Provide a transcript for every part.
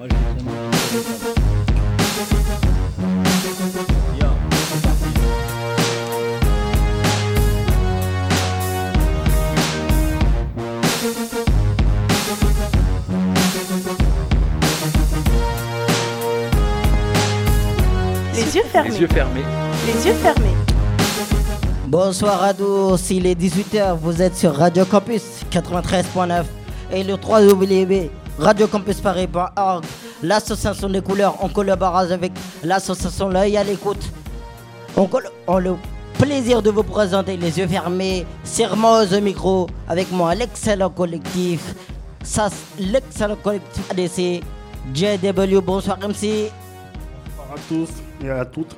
Moi, je vais Yo, c'est parti. Les yeux fermés. Les yeux fermés. Les yeux fermés. Bonsoir à tous, il est 18h, vous êtes sur Radio Campus 93.9 et le 3 www radiocampusparis.org, l'association des couleurs en collaboration avec l'association L'œil à l'écoute. On, on a le plaisir de vous présenter les yeux fermés, Sermoz au micro, avec moi l'excellent collectif, ça, l'excellent collectif ADC, JW, bonsoir MC. Bonsoir à tous et à toutes.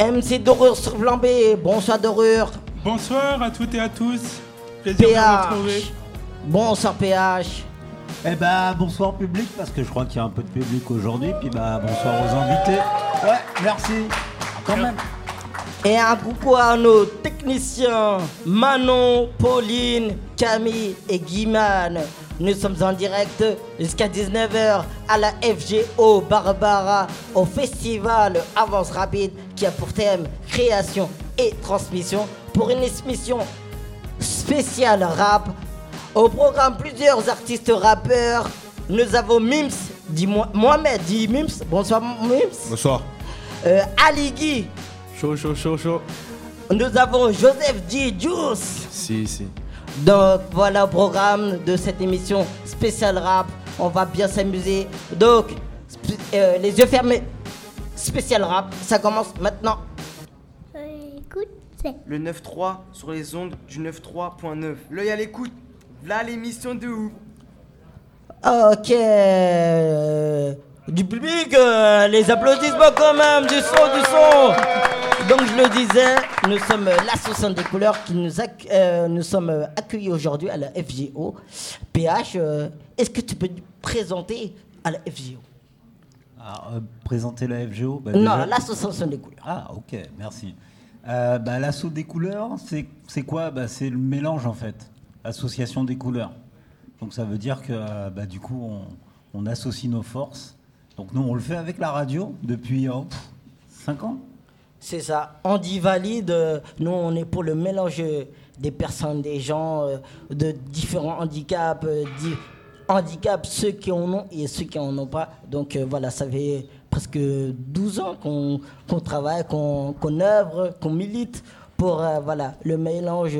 MC Dorure sur flambé, bonsoir Dorure. Bonsoir à toutes et à tous. Plaisir de vous PH. retrouver. Bonsoir PH. Eh bah, bonsoir public, parce que je crois qu'il y a un peu de public aujourd'hui. Puis bah, bonsoir aux invités. Ouais, merci. Quand même. Et un coucou à nos techniciens Manon, Pauline, Camille et Guimane. Nous sommes en direct jusqu'à 19h à la FGO Barbara au festival Avance Rapide qui a pour thème création et transmission pour une émission spéciale rap. Au programme plusieurs artistes rappeurs. Nous avons Mims, dit Mo- Mohamed, dit Mims. Bonsoir Mims. Bonsoir. Euh, Ali Guy. Chaud, chaud, chaud, chaud. Nous avons Joseph G. Juice. Si, si. Donc voilà le programme de cette émission spéciale rap. On va bien s'amuser. Donc, euh, les yeux fermés. Spécial rap, ça commence maintenant. Écoute, c'est Le 9.3 sur les ondes du 9.3.9. L'œil à l'écoute. Là l'émission de ouf. Ok. Du public, euh, les applaudissements quand même, du son, du son. Donc je le disais, nous sommes l'association des couleurs qui nous, euh, nous sommes accueillis aujourd'hui à la FGO. PH, euh, est-ce que tu peux te présenter à la FGO Alors, euh, présenter la FGO bah, Non, l'association des couleurs. Ah, ok, merci. Euh, bah, L'assaut des couleurs, c'est c'est quoi? Bah, C'est le mélange en fait. Association des couleurs. Donc ça veut dire que bah, du coup, on, associe nos forces. Donc nous, on le fait avec la radio depuis 5 ans. C'est ça. On dit valide. euh, Nous, on est pour le mélange des personnes, des gens euh, de différents handicaps, euh, di- handicaps, ceux qui en ont et ceux qui en ont pas. Donc voilà, ça fait presque 12 ans qu'on travaille, qu'on œuvre, qu'on milite pour voilà, le mélange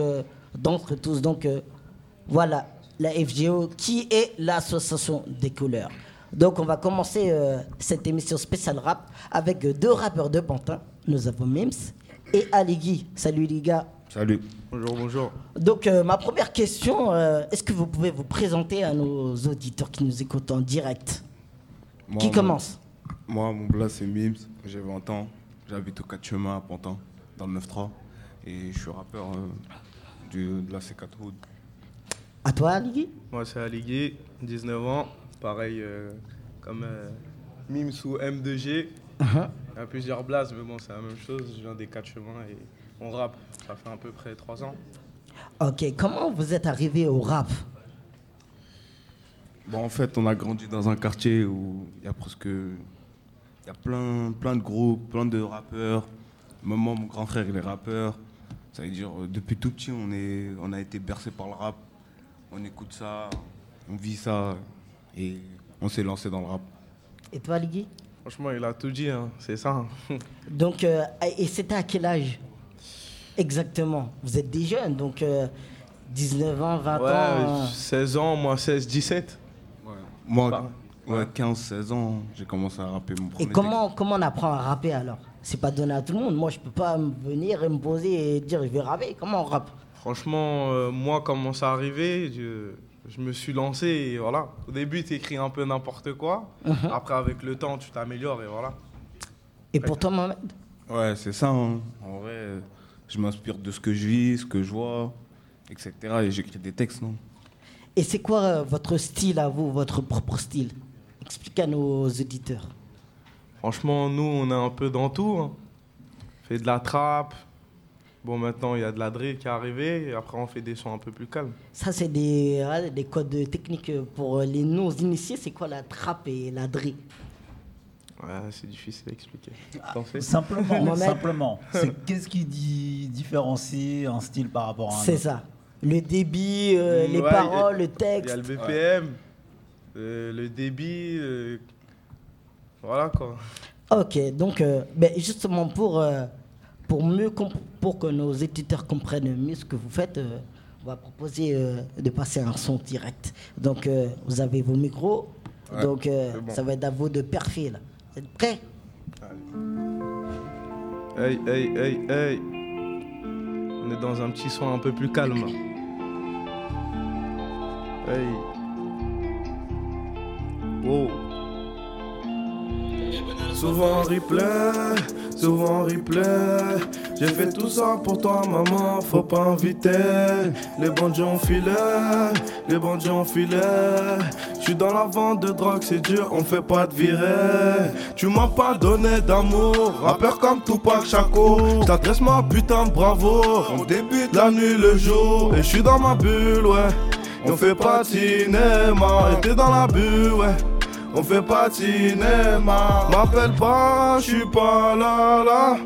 d'entre tous. Donc voilà, la FGO qui est l'association des couleurs. Donc on va commencer euh, cette émission spéciale rap avec euh, deux rappeurs de Pantin. Nous avons Mims et Aligui. Salut les gars. Salut. Bonjour, bonjour. Donc euh, ma première question, euh, est-ce que vous pouvez vous présenter à nos auditeurs qui nous écoutent en direct? Moi, Qui mon- commence? Moi, mon blast, c'est Mims. J'ai 20 ans. J'habite au 4 chemins à Pantin, dans le 9-3. Et je suis rappeur euh, du- de la C4 Hood. À toi Aligui Moi, c'est Aligui, 19 ans. Pareil, euh, comme euh, Mims ou M2G. Uh-huh. Il y a plusieurs blases, mais bon, c'est la même chose. Je viens des quatre chemins et on rappe. Ça fait à peu près 3 ans. Ok, comment vous êtes arrivé au rap Bon, en fait, on a grandi dans un quartier où il y a presque. Il y a plein, plein de groupes, plein de rappeurs. Même moi, mon grand frère, il est rappeur. Ça veut dire, euh, depuis tout petit, on, est, on a été bercé par le rap. On écoute ça, on vit ça. Et on s'est lancé dans le rap. Et toi Aligui Franchement, il a tout dit, hein. c'est ça. hein. Donc, euh, et c'était à quel âge Exactement? Vous êtes des jeunes, donc euh, 19 ans, 20 Ouais, ans. euh, 16 ans, moi 16, 17. Moi, Par- ouais, 15-16 ans, j'ai commencé à rapper mon Et premier comment, comment on apprend à rapper alors? C'est pas donné à tout le monde. Moi, je peux pas venir et me poser et dire je vais rapper. Comment on rappe? Franchement, euh, moi, comment ça arrivé, je, je me suis lancé et voilà. Au début, tu écris un peu n'importe quoi. Après, avec le temps, tu t'améliores et voilà. Et pour toi, Mohamed? Ouais, c'est ça. hein. En vrai, je m'inspire de ce que je vis, ce que je vois, etc. Et j'écris des textes, non Et c'est quoi euh, votre style à vous, votre propre style? Expliquez à nos auditeurs. Franchement, nous, on est un peu dans tout. hein. On fait de la trappe, Bon, maintenant, il y a de la drill qui est arrivée, et après, on fait des sons un peu plus calmes. Ça, c'est des, des codes techniques pour les non-initiés. C'est quoi la trappe et la drill? Ouais, c'est difficile à expliquer. Sais Simplement, simplement. C'est qu'est-ce qui dit, différencie un style par rapport à un C'est ça. Le débit, euh, Mm, les ouais, paroles, a- le Il y texte. a le BPM, euh, le débit, euh, voilà quoi. Ok, donc euh, ben, justement pour, euh, pour, mieux pour que nos éditeurs comprennent mieux ce que vous faites, euh, on va proposer euh, de passer un son direct. Donc euh, vous avez vos micros, Ouais, donc bon. ça va être à vous de perfiler. Vous êtes prêts? Hey, hey, hey, hey. On est dans un petit son un peu plus calme. Hey. Wow. Souvent en replay, souvent en replay. J'ai fait tout ça pour toi, maman, faut pas inviter. Les bandits ont filé, les bandits ont filé. J'suis dans la vente de drogue, c'est dur, on fait pas de virée. Tu m'as pas donné d'amour, rappeur comme Tupac Chaco. J't'adresse ma putain bravo. On débute la nuit, le jour, et j'suis dans ma bulle, ouais. On fait pas de cinéma, et t'es dans la bulle, ouais. On fait pas de. M'appelle pas, je suis pas là là.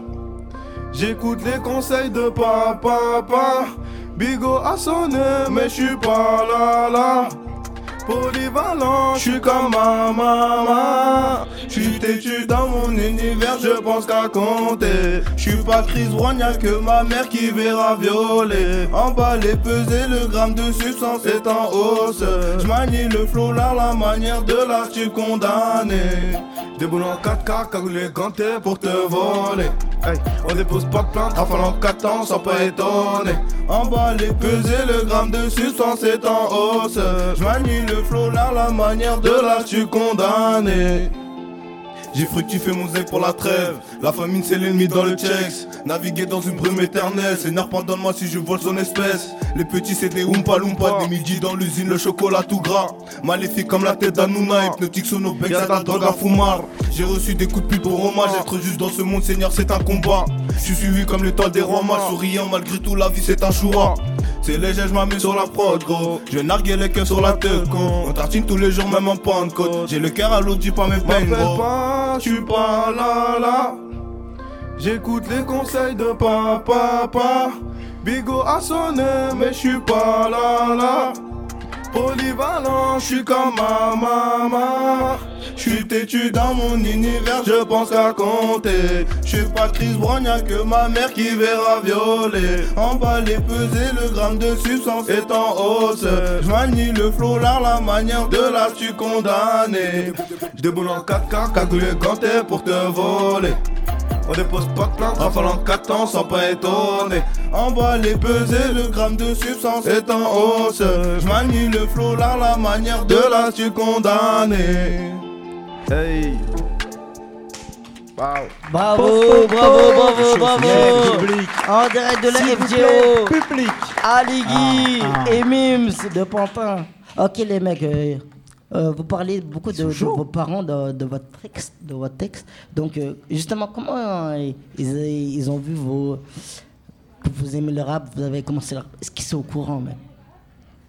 J'écoute les conseils de papa. papa. Bigo a sonné, mais je suis pas là là. Polyvalent, je suis comme ma maman. Je suis têtu dans mon univers, je pense qu'à compter. Je suis pas Chris y'a que ma mère qui verra violer. Emballer, peser le gramme de substance est en hausse. Je manie le flow là, la manière de la tu condamné. Déboule en 4K, cagoulé ganté pour te voler. Hey, on dépose pas de plainte, rafale en 4 ans sans pas étonner. Emballer, peser le gramme de substance est en hausse. Je manie le la manière de. J'ai fructifié mon zèle pour la trêve. La famine, c'est l'ennemi dans le checks. Naviguer dans une brume éternelle. Seigneur, pardonne-moi si je vole son espèce. Les petits, c'est des Oompa Loompa. Des midis dans l'usine, le chocolat tout gras. Maléfique comme la tête d'Anouna. Hypnotique sur nos becs, la drogue à Foumar. J'ai reçu des coups de pute pour hommage. Être juste dans ce monde, Seigneur, c'est un combat. Je suis suivi comme l'étoile des rois mages. Souriant, malgré tout, la vie, c'est un choura. C'est léger, je m'amuse sur la prod, gros. Je narguer les cœurs sur la tête, con. On tartine tous les jours, même en Pentecôte. J'ai le cœur à l'eau, dis pas mes peines, gros. pas, je suis pas là, là. J'écoute les conseils de papa, papa. Bigo a sonné, mais je suis pas là, là. Polyvalent, je suis comme ma maman. Je suis têtu dans mon univers, je pense qu'à compter. Je suis pas y'a que ma mère qui verra violer. Emballer, peser le gramme de substance est en hausse. Je le flow là, la manière de la tu condamné. Je déboule en 4K, cagoulé ganté pour te voler. On dépose pas de plainte, rafale en 4 ans sans pas étonner. Emballer, peser le gramme de substance est en hausse. Je manie le flow là, la manière de la tu condamné. Hey. Wow. Bravo, bravo, bravo, bravo. En direct de la FGO. public. Aligui Ah, ah. et Mims de Pantin. Ok les mecs, euh, euh, vous parlez beaucoup de, de vos parents de votre texte, de votre texte. Donc euh, justement, comment euh, ils, ils ont vu vos que vous aimez le rap, vous avez commencé le rap. Est-ce qu'ils sont au courant même?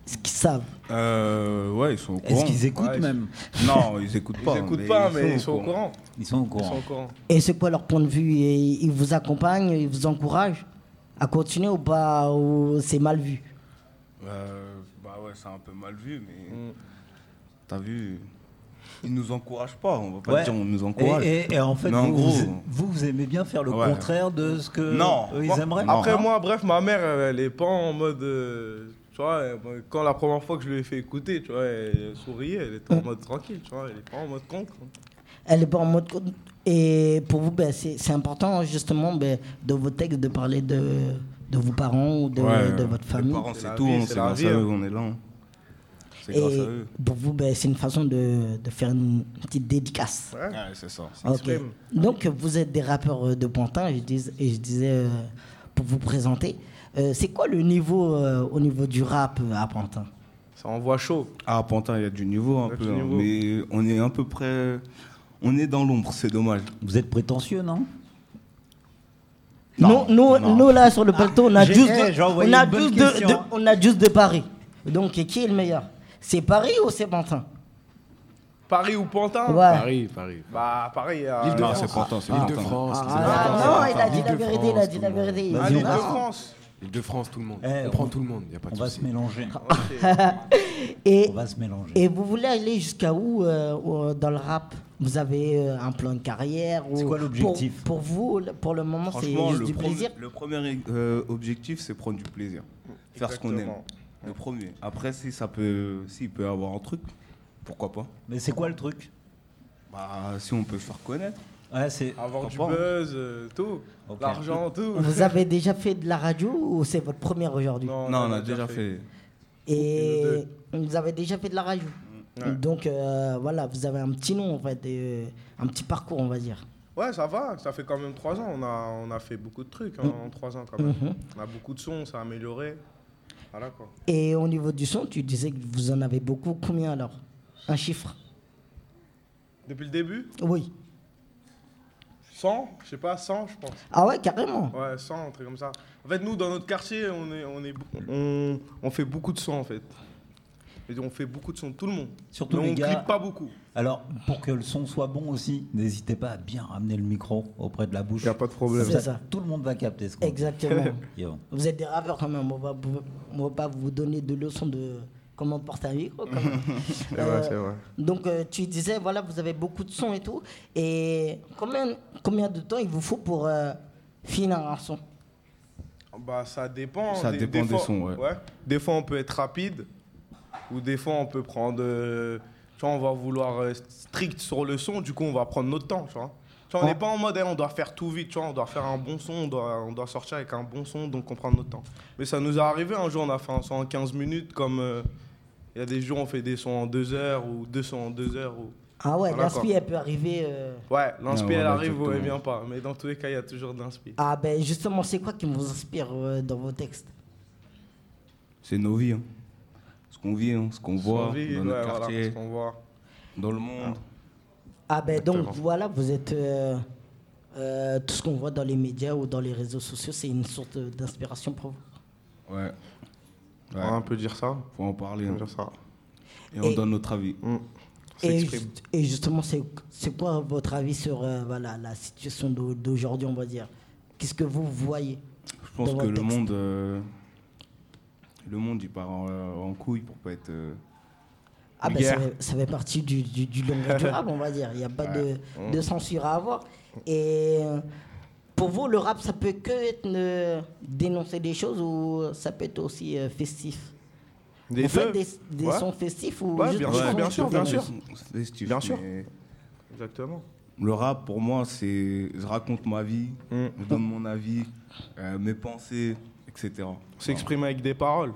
Est-ce qu'ils savent? Euh, ouais, ils sont au courant. Est-ce qu'ils écoutent Ouais, même? Non, ils écoutent Ils pas. écoutent pas, mais ils sont au courant. Ils sont au Ils courant. sont au courant. Et c'est quoi leur point de vue? Et Ils vous accompagnent, ils vous encouragent à continuer ou pas Ou c'est mal vu? Euh, bah ouais, c'est un peu mal vu, mais Mm. T'as vu, ils nous encouragent pas. On va pas Ouais. dire on nous encourage. Et, et- et en fait, en vous, gros- vous, vous, vous aimez bien faire le Ouais. contraire de ce que Non. eux, ils Moi- aimeraient Non. Après, moi, bref, ma mère, elle, elle est pas en mode. euh, tu vois, elle- quand la première fois que je lui ai fait écouter, tu vois, elle souriait, elle était en mode tranquille, tu vois, elle est pas en mode contre. Elle est pas en mode. co- Et pour vous, ben, c'est important justement ben, de vos textes de parler de, de vos parents ou de, Ouais, de votre les famille. parents, C'est tout, vie, hein, c'est c'est la grâce vie, à hein. on est là. hein. C'est grâce à Et eux. pour vous, ben, c'est une façon de, de faire une petite dédicace. Ouais. Ouais, c'est ça. Donc, vous êtes des rappeurs euh, de Pantin, je dis, et je disais, euh, pour vous présenter, euh, c'est quoi le niveau euh, au niveau du rap à Pantin? Ça envoie chaud. Ah, à Pantin, il y a du niveau un peu, hein, mais on est à peu près. On est dans l'ombre, c'est dommage. Vous êtes prétentieux, non? Non, nous, nous, non. nous, là, sur le plateau, on a J'ai- juste, de, j'ai envoyé on a une bonne juste de, question, de- hein. on a juste de Paris. Donc, qui est le meilleur? C'est Paris ou c'est Pantin? Paris ou Pantin? Ouais. Paris, Paris. Bah, Paris. euh, Non, L'Île-de-France. c'est Pantin, c'est L'Île-de-France. Ah, l'Île-de-France. non, il a dit la vérité, il a dit la vérité. Ah, l'île de France. L'Île-de-France, tout le monde. Eh, on prend tout le monde, il n'y a pas de On va se mélanger. Et, On va se mélanger. et vous voulez aller jusqu'à où euh, ou- dans le rap? Vous avez euh, un plan de carrière ou- C'est quoi l'objectif? pour, pour vous, pour le moment, c'est juste du plaisir? le premier euh, objectif, c'est prendre du plaisir. Faire ce qu'on aime. Le premier. Après, si ça peut, s'il peut y avoir un truc, pourquoi pas Mais c'est quoi le truc? Bah, si on peut se faire connaître. Ouais, c'est. Avoir du Pourquoi buzz, euh, tout. Ok. L'argent, tout. Vous avez déjà fait de la radio ou c'est votre première aujourd'hui? Non, on a déjà fait. Et Et vous avez déjà fait de la radio? Ouais. Donc euh, voilà, vous avez un petit nom en fait, et, euh, un petit parcours on va dire. Ouais, ça va. Ça fait quand même trois ans. On a, on a fait beaucoup de trucs hein, en trois ans quand même. Mhm. On a beaucoup de sons, ça a amélioré. Voilà quoi. Et au niveau du son, tu disais que vous en avez beaucoup. Combien alors? Un chiffre? Depuis le début, Oui. 100, je sais pas, 100, je pense. Ah ouais, carrément. Ouais, 100, un truc comme ça. En fait, nous, dans notre quartier, on, est, on, est, on, on fait beaucoup de sons, en fait. Et on fait beaucoup de sons, tout le monde. Surtout Mais les on gars. clipe pas beaucoup. Alors, pour que le son soit bon aussi, n'hésitez pas à bien ramener le micro auprès de la bouche. pas de problème. C'est ça. Tout le monde va capter ce qu'on. Exactement. Yo. vous êtes des rappeurs quand même. On va, on va pas vous donner de leçons de comment porter un micro. quand même. C'est Euh, vrai, c'est vrai. Donc euh, tu disais, voilà, vous avez beaucoup de sons et tout. Et combien, combien de temps il vous faut pour euh, finir un son? Bah, ça dépend. Ça dépend des fois, sons, ouais. Des fois, on peut être rapide. Ou des fois, on peut prendre. euh, tu vois, on va vouloir euh, strict sur le son. Du coup, on va prendre notre temps, tu vois. Tu vois, on Ah. n'est pas en mode, eh, on doit faire tout vite, tu vois. On doit faire un bon son, on doit, on doit sortir avec un bon son, donc on prend notre temps. Mais ça nous est arrivé un jour, on a fait un son en 15 minutes, comme. euh, Il y a des jours, on fait des sons en 2 heures, ou deux sons en 2 heures. Ou... Ah ouais, Voilà, l'inspi, elle peut arriver. euh, Ouais, l'inspi, Ouais, elle arrive ou elle vient pas. Mais dans tous les cas, il y a toujours de l'inspi. Ah ben justement, c'est quoi qui vous inspire euh, dans vos textes? C'est nos vies. hein. Qu'on vit, hein, ce qu'on voit dans ouais, notre voilà, quartier, ce qu'on voit. dans le monde. Ah ben donc voilà, vous êtes... euh, euh, tout ce qu'on voit dans les médias ou dans les réseaux sociaux, c'est une sorte d'inspiration pour vous. Ouais. Ouais. Ouais, on peut dire ça. Faut en parler. On hein. peut dire ça. Et on donne notre avis. Mm. Et, justement, c'est c'est quoi votre avis sur euh, voilà, la situation d'au- d'aujourd'hui, on va dire? Qu'est-ce que vous voyez Je pense dans que le texte? monde, euh, le monde, il part en, en couille pour pas être. euh, Ah ben, ça, fait, ça fait partie du, du, du langage rap, on va dire. Il n'y a pas de, de censure à avoir. Et euh, pour vous, le rap, ça peut que être euh, dénoncer des choses ou ça peut être aussi euh, festif? Des Vous faites des, des Ouais. sons festifs ou Ouais, juste bien des sûr, sons bien sûr, bien sûr. festif, Bien sûr. Exactement. Le rap, pour moi, c'est. Je raconte ma vie, Mm. je donne mon avis, euh, mes pensées, etc. S'exprimer avec des paroles.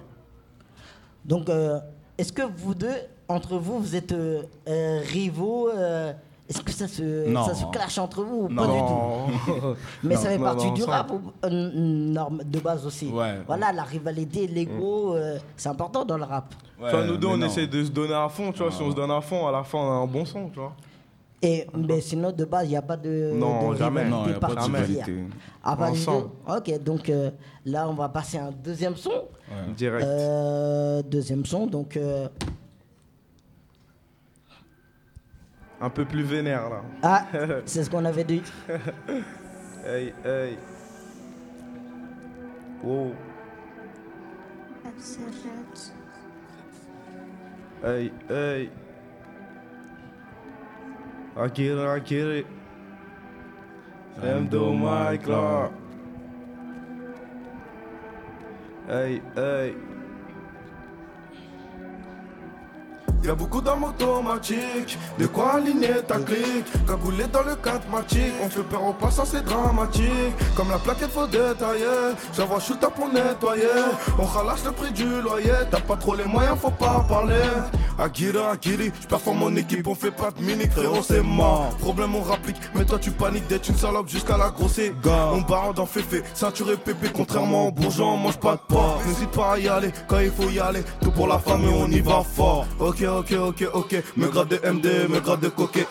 Donc, euh, est-ce que vous deux, entre vous, vous êtes euh, euh, rivaux euh, Est-ce que ça se, Non. ça se clash entre vous ou Non. pas du tout Mais ça fait Non, partie non, du ça- rap ou euh, norme de base aussi Ouais. Voilà, la rivalité, l'ego, euh, c'est important dans le rap. Ouais, vois, nous deux, on non. essaie de se donner à fond. Tu vois, si on se donne à fond, à la fin, on a un bon son, tu vois. Et, mais sinon, de base, il n'y a pas de, Non, de jamais. Non, il n'y a pas de. Ah. Ok, donc euh, là, on va passer à un deuxième son. Ouais. Direct. Euh, deuxième son, donc... euh, Un peu plus vénère, là. ah, c'est ce qu'on avait dit. Hey, hey. Wow. Hey, hey. I get it, I get it. Them do my claw. Hey, hey. Y'a beaucoup d'armes automatiques, de quoi aligner ta clique. Cagoulé dans le catmatique, on fait peur au passant, c'est dramatique. Comme la plaquette faut détailler, j'envoie shoot pour nettoyer. On relâche le prix du loyer, t'as pas trop les moyens, faut pas parler. Akira, Akiri, j'performe mon équipe, on fait pas de mini, frérot, c'est mort. Problème, on rapplique, mais toi tu paniques d'être une salope jusqu'à la grosse égare. On barre dans féfé, ceinture et pépé, contrairement aux bourgeois, on mange pas de porc. N'hésite pas à y aller, quand il faut y aller, tout pour la famille, on y va fort. Ok, ok, ok, ok, me grade de MD, me grade de coquet.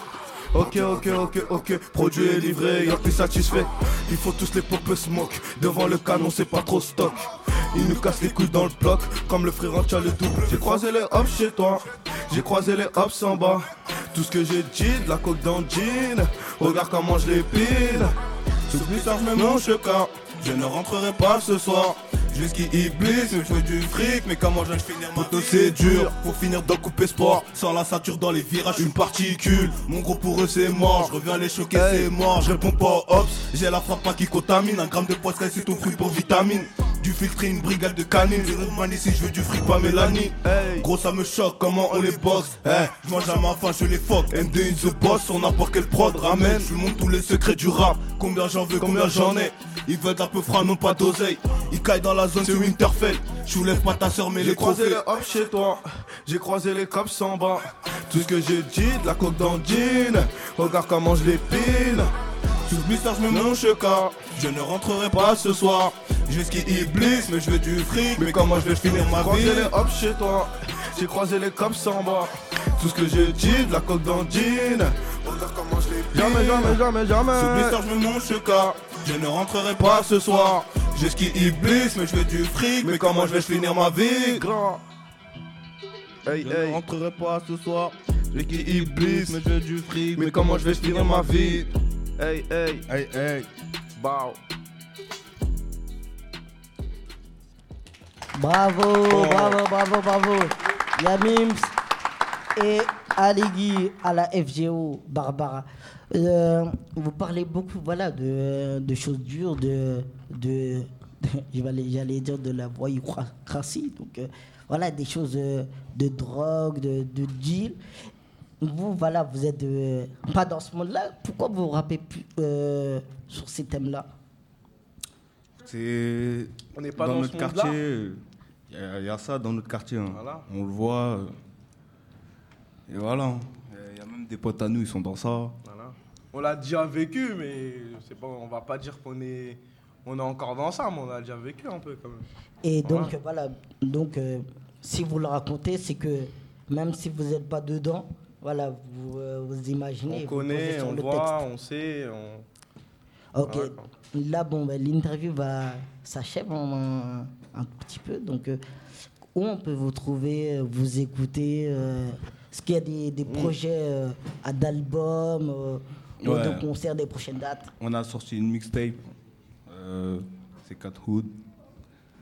Ok, ok, ok, ok. Produit est livré, y'a plus satisfait. Il faut tous les pop smoke. Devant le canon, c'est pas trop stock. Ils nous cassent les couilles dans le bloc, comme le frère Antia le double. J'ai croisé les hops chez toi, j'ai croisé les hops en bas. Tout ce que j'ai dit, de la coke dans le jean. Regarde comment je l'épile. Sous ça, je mets mon cheka. Je ne rentrerai pas ce soir. Jusqu'y Iblis, je veux du fric, mais comment je vais finir ma Moto c'est dur, pour finir dans couper sport Sans la ceinture dans les virages, une particule. Mon gros pour eux c'est mort, je reviens les choquer c'est mort. Je réponds pas aux hops, j'ai la frappe pas qui contamine. Un gramme de poisson c'est ton fruit pour vitamine du filtre et une brigade de canines. J'ai ici, je veux du fric, pas Mélanie. Gros ça me choque, comment on les bosse hey, Je mange à ma faim, je les fuck MD in the boss, sur n'importe quel prod. Ramène Je montre tous les secrets du rap. Combien j'en veux, combien j'en ai. Ils veulent un peu froid, non pas d'oseille. Ils caillent dans la zone, c'est Winterfell. Je soulève pas ta soeur, mais les croisé les hops chez toi. J'ai croisé les cops en bas Tout ce que j'ai dit, de la coke dans le jean. Regarde comment je l'épile sous blister, je me mon cheka. Je ne rentrerai pas ce soir. Je vais Iblis, mais je veux du fric. Mais comment je vais finir ma vie? J'ai les hops chez toi. J'ai croisé les cops en bas. Tout ce que j'ai dit, de la coque dans le jean. Regarde comment je l'ai Jamais, jamais, jamais, jamais. Sous blister, je me mon cheka. Je ne rentrerai pas ce soir. Je ski Iblis, mais je veux du fric. Mais comment je vais finir ma vie? Grand. Hey, je ne rentrerai pas ce soir. Je ski Iblis, mais je veux du fric. Mais comment je vais finir ma vie? Hey, hey, hey, hey, bow. Bravo, bravo, bravo, bravo. Yamims et Aligui à la FGO, Barbara. Euh, vous parlez beaucoup voilà, de, de choses dures, de, de, de j'allais dire de la voyoucratie. Donc euh, voilà, des choses de, de drogue, de, de deal. Vous, voilà, vous êtes euh, pas dans ce monde-là. Pourquoi vous rappez plus euh, sur ces thèmes-là? C'est. On n'est pas dans, dans notre ce quartier. Il y, a ça dans notre quartier. hein. Voilà. On le voit. euh, Et voilà. Il y a même des potes à nous, ils sont dans ça. Voilà. On l'a déjà vécu, mais c'est pas, on va pas dire qu'on est, on est encore dans ça, mais on a déjà vécu un peu quand même. Et donc, voilà, donc, euh, si vous le racontez, c'est que même si vous n'êtes pas dedans, voilà, vous, euh, vous imaginez. On connaît, on le voit, texte. on sait. On... Ok. Ouais. Là, bon, ben, l'interview va s'achève un, un petit peu. Donc, euh, où on peut vous trouver, euh, vous écouter euh, Est-ce qu'il y a des, des projets euh, à d'albums, euh, Ouais. de concerts, des prochaines dates? On a sorti une mixtape. Euh, c'est 4 Hood.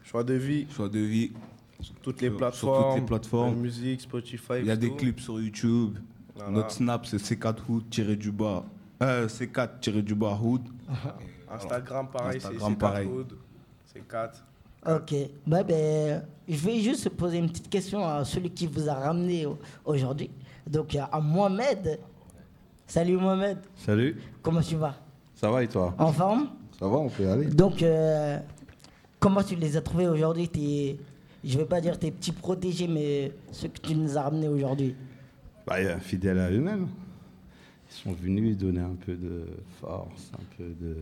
Choix de vie, Choix de vie. sur toutes les Sur- sur plateformes. toutes les plateformes. Music, Spotify. Il y a des clips sur YouTube. Voilà. Notre snap, c'est C4 Hood tiré du bas. Euh, C4 tiré du bas Hood. Instagram, pareil, c'est Instagram, c'est pareil. Hood, C'est 4. Ok. Bah, ben, je vais juste poser une petite question à celui qui vous a ramené au- aujourd'hui. Donc, à Mohamed. Salut Mohamed, Salut, comment tu vas? Ça va et toi? En forme? Ça va, on peut y aller Donc, euh, comment tu les as trouvés aujourd'hui tes, Je vais pas dire tes petits protégés, mais ceux que tu nous as ramenés aujourd'hui? Bah, Fidèles à eux-mêmes. Ils sont venus donner un peu de force, un peu de,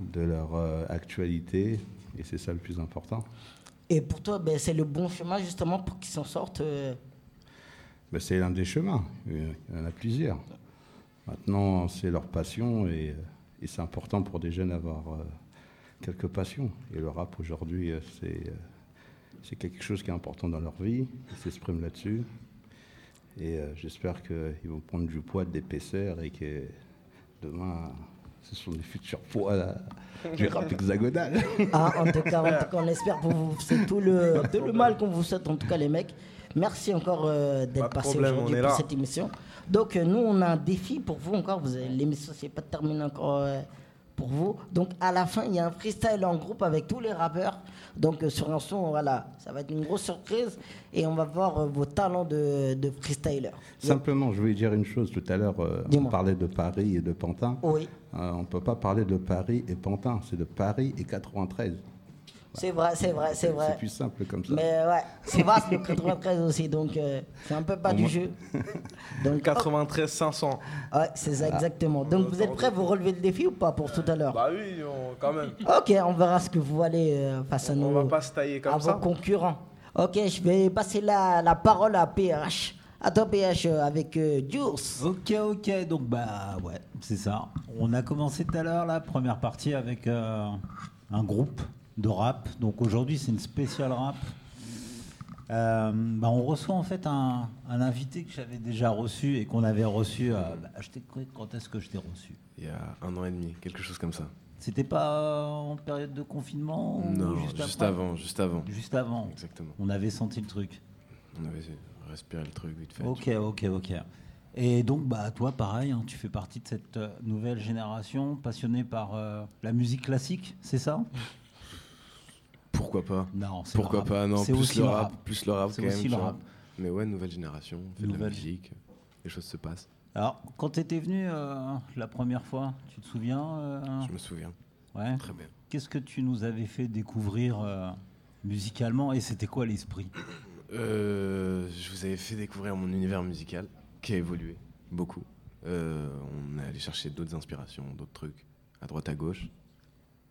de leur euh, actualité, et c'est ça le plus important. Et pour toi, ben, c'est le bon chemin justement pour qu'ils s'en sortent. euh, Bah, c'est l'un des chemins, il y en a plusieurs. Maintenant, c'est leur passion, et, et c'est important pour des jeunes d'avoir euh, quelques passions. Et le rap aujourd'hui, c'est c'est quelque chose qui est important dans leur vie, ils s'expriment là-dessus. Et euh, j'espère qu'ils vont prendre du poids, de l'épaisseur et que demain, ce sont les futurs poids là, du rap hexagonal. Ah, en tout cas, en tout cas, on espère pour vous. C'est tout le, tout le mal qu'on vous souhaite, en tout cas, les mecs. Merci encore euh, d'être passé aujourd'hui pour là. cette émission. Donc, euh, nous, on a un défi pour vous encore. Vous avez- L'émission, c'est pas terminé encore euh, pour vous. Donc, à la fin, il y a un freestyle en groupe avec tous les rappeurs. Donc, euh, sur un son, voilà, ça va être une grosse surprise. Et on va voir euh, vos talents de, de freestyler. Simplement, je voulais dire une chose. Tout à l'heure, euh, on parlait de Paris et de Pantin. Oui, on ne peut pas parler de Paris et Pantin, c'est de Paris et 93. C'est vrai, c'est vrai, c'est C'est vrai. plus simple comme ça. Mais ouais, c'est vaste le 93 aussi, donc euh, c'est un peu pas Au du moins- jeu. Donc, 93 500. Ouais, c'est ça, exactement. Donc, vous êtes prêts à vous relever le défi ou pas pour tout à l'heure? Bah oui, on- quand même. Ok, on verra ce que vous allez euh, face à On nos va pas se tailler à comme vos ça. concurrents. Ok, je vais passer la, la parole à PRH. À toi, PH, euh, avec euh, Juice. Ok, ok, donc bah ouais, c'est ça. On a commencé tout à l'heure la première partie avec euh, un groupe de rap. Donc aujourd'hui c'est une spéciale rap. Euh, bah, on reçoit en fait un, un invité que j'avais déjà reçu et qu'on avait reçu. euh, bah, je quand est-ce que je t'ai reçu? Il y a un an et demi, quelque chose comme ça. C'était pas euh, en période de confinement non, juste, avant, juste avant. Juste avant. Exactement. On avait senti le truc. On avait respiré le truc vite fait. Ok, ok, ok. Et donc, bah, toi, pareil, hein, tu fais partie de cette nouvelle génération passionnée par euh, la musique classique, c'est ça? Pourquoi pas Non, Pourquoi le pas Non, plus aussi le rap, rap. plus le rap quand même. le rap. Mais ouais, nouvelle génération, on fait de la musique, les choses se passent. Alors, quand tu étais venu euh, la première fois, tu te souviens euh, Je me souviens. Ouais. Très bien. Qu'est-ce que tu nous avais fait découvrir euh, musicalement et c'était quoi l'esprit? Je vous avais fait découvrir mon univers musical qui a évolué beaucoup. On est allé chercher d'autres inspirations, d'autres trucs, à droite à gauche.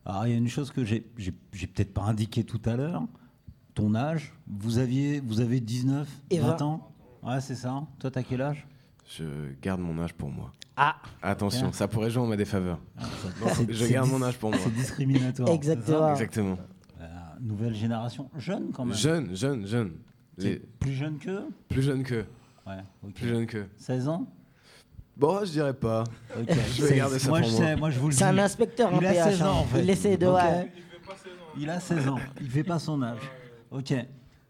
Alors, il y a une chose que j'ai peut-être pas indiqué tout à l'heure. Ton âge, vous aviez, vous avez 19, Et 20 vingt. ans? Ouais, c'est ça. Toi, t'as quel âge? Je garde mon âge pour moi. Ah, Attention, Bien. ça pourrait jouer en ma défaveur. C'est- je garde mon âge pour moi. C'est discriminatoire. Exactement. Exactement. Euh, nouvelle génération. Jeune quand même. Jeune, jeune, jeune. Les- Plus jeune qu'eux? Plus jeune que. Ouais, ok. Plus jeune que. 16 ans? Bon, je dirais pas. Je vais C'est- garder ça moi, pour je moi. sais, moi je vous le dis. c'est un inspecteur, Il a PH. 16 ans en hein. fait. Il essaie de. Ok. ouais. Il a 16 ans. Il fait pas son âge. Ok.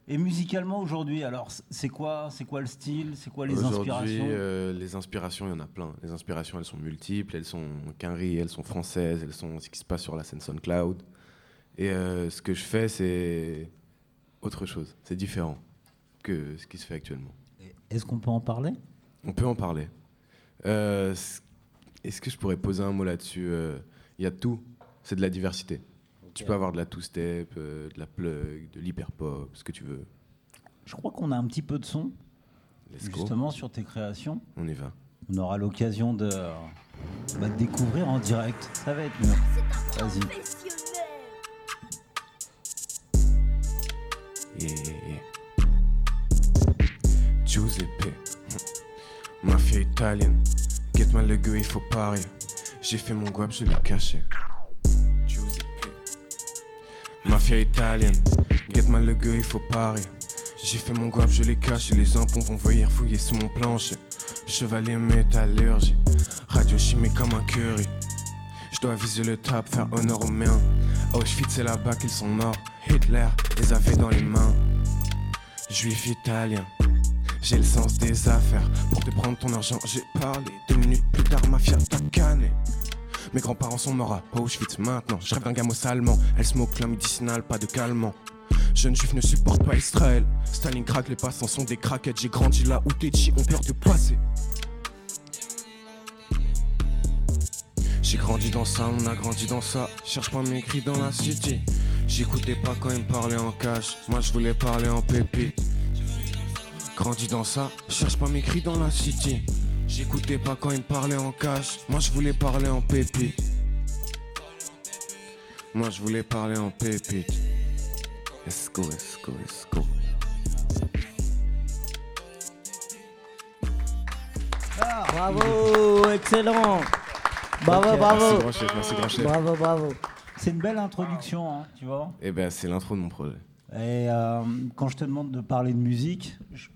Et musicalement aujourd'hui, alors c'est quoi, c'est quoi le style, c'est quoi les inspirations? euh, les inspirations, il y en a plein. Les inspirations, elles sont multiples, elles sont quinri, elles sont françaises, elles sont ce qui se passe sur la scène SoundCloud. Et euh, ce que je fais, c'est autre chose. C'est différent que ce qui se fait actuellement. Est-ce qu'on peut en parler? On peut en parler. Euh, Est-ce que je pourrais poser un mot là-dessus Euh, Il y a tout. C'est de la diversité. Tu peux avoir de la two-step, euh, de la plug, de l'hyperpop, ce que tu veux. Je crois qu'on a un petit peu de son Let's go. justement sur tes créations. On y va. On aura l'occasion de, bah, de découvrir en direct. Ça va être mieux. Vas-y. Yeah, yeah, yeah. Giuseppe, mafia italienne. Get mal le gueux, il faut parier. J'ai fait mon guap, je l'ai caché. Mafia italienne. Get mal le gueux, il faut parier. J'ai fait mon guap, je l'ai caché. Les impôts vont venir fouiller sous mon plancher. Chevalier métallurgie. Radio chimique comme un curry. Je dois viser le top, faire honneur aux miens. Auschwitz, c'est là-bas qu'ils sont morts. Hitler les avait dans les mains. Juif italien, j'ai le sens des affaires. Pour te prendre ton argent, j'ai parlé. Deux minutes plus tard, mafia t'a canné. Mes grands-parents sont morts à Auschwitz maintenant. Je rêve d'un gamos allemand. Elle smoke la médicinale, pas de calmant. Jeune juif ne supporte pas Israël. Staline craque, les passants sont des craquettes. J'ai grandi là où tes G ont peur de passer. J'ai grandi dans ça, on a grandi dans ça. Cherche pas mes cris dans la city. J'écoutais pas quand ils me parlaient en cash. Moi je voulais parler en pépite. Grandi dans ça, cherche pas mes cris dans la city. J'écoutais pas quand ils me parlaient en cash. Moi je voulais parler en pépite. Moi je voulais parler en pépite. Let's go, let's go, let's go. Bravo, excellent. Bravo, Merci bravo. grand chef, merci grand chef. Bravo, bravo. C'est une belle introduction, hein, tu vois. Et ben c'est l'intro de mon projet. Et euh, quand je te demande de parler de musique, je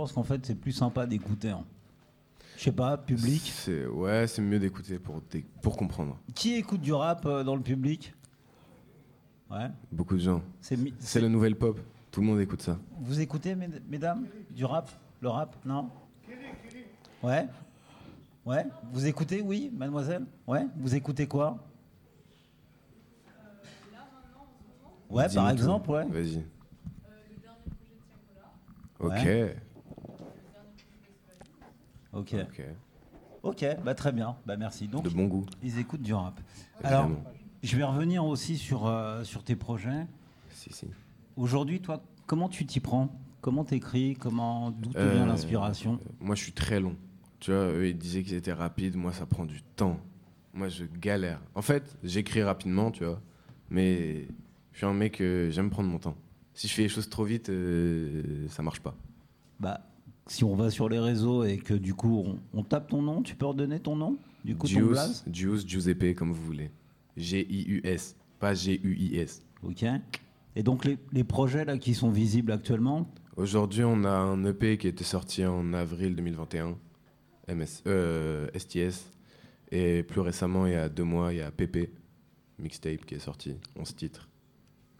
pense qu'en fait c'est plus sympa d'écouter. hein. Je sais pas, public. C'est ouais, c'est mieux d'écouter pour pour comprendre. Qui écoute du rap euh, dans le public? Ouais. Beaucoup de gens. C'est la nouvelle pop. Tout le monde écoute ça. Vous écoutez, mes- mesdames, du rap Le rap? Non? Ouais Ouais Vous écoutez, oui, mademoiselle? Ouais Vous écoutez quoi? Ouais, par tout. exemple, ouais. Vas-y. Ok. Ok. Ok. Ok, bah très bien, bah merci. Donc, De bon goût. ils écoutent du rap. Alors, je vais revenir aussi sur, euh, sur tes projets. Si si. Aujourd'hui, toi, comment tu t'y prends? Comment t'écris? Comment D'où te Euh, vient l'inspiration? Moi, je suis très long. Tu vois, eux, ils disaient qu'ils étaient rapides. Moi, ça prend du temps. Moi, je galère. En fait, j'écris rapidement, tu vois. Mais je suis un mec, euh, j'aime prendre mon temps. Si je fais les choses trop vite, euh, ça marche pas. Bah, si on va sur les réseaux et que du coup on, on tape ton nom, tu peux redonner ton nom Du coup, ton Juice, blaze Juice, Giuseppe, comme vous voulez. G-I-U-S, pas G-U-I-S. Ok. Et donc les, les projets là qui sont visibles actuellement, Aujourd'hui, on a un EP qui était sorti en avril 2021, MS, euh, STS. Et plus récemment, il y a deux mois, il y a PP, mixtape qui est sorti, 11 titres.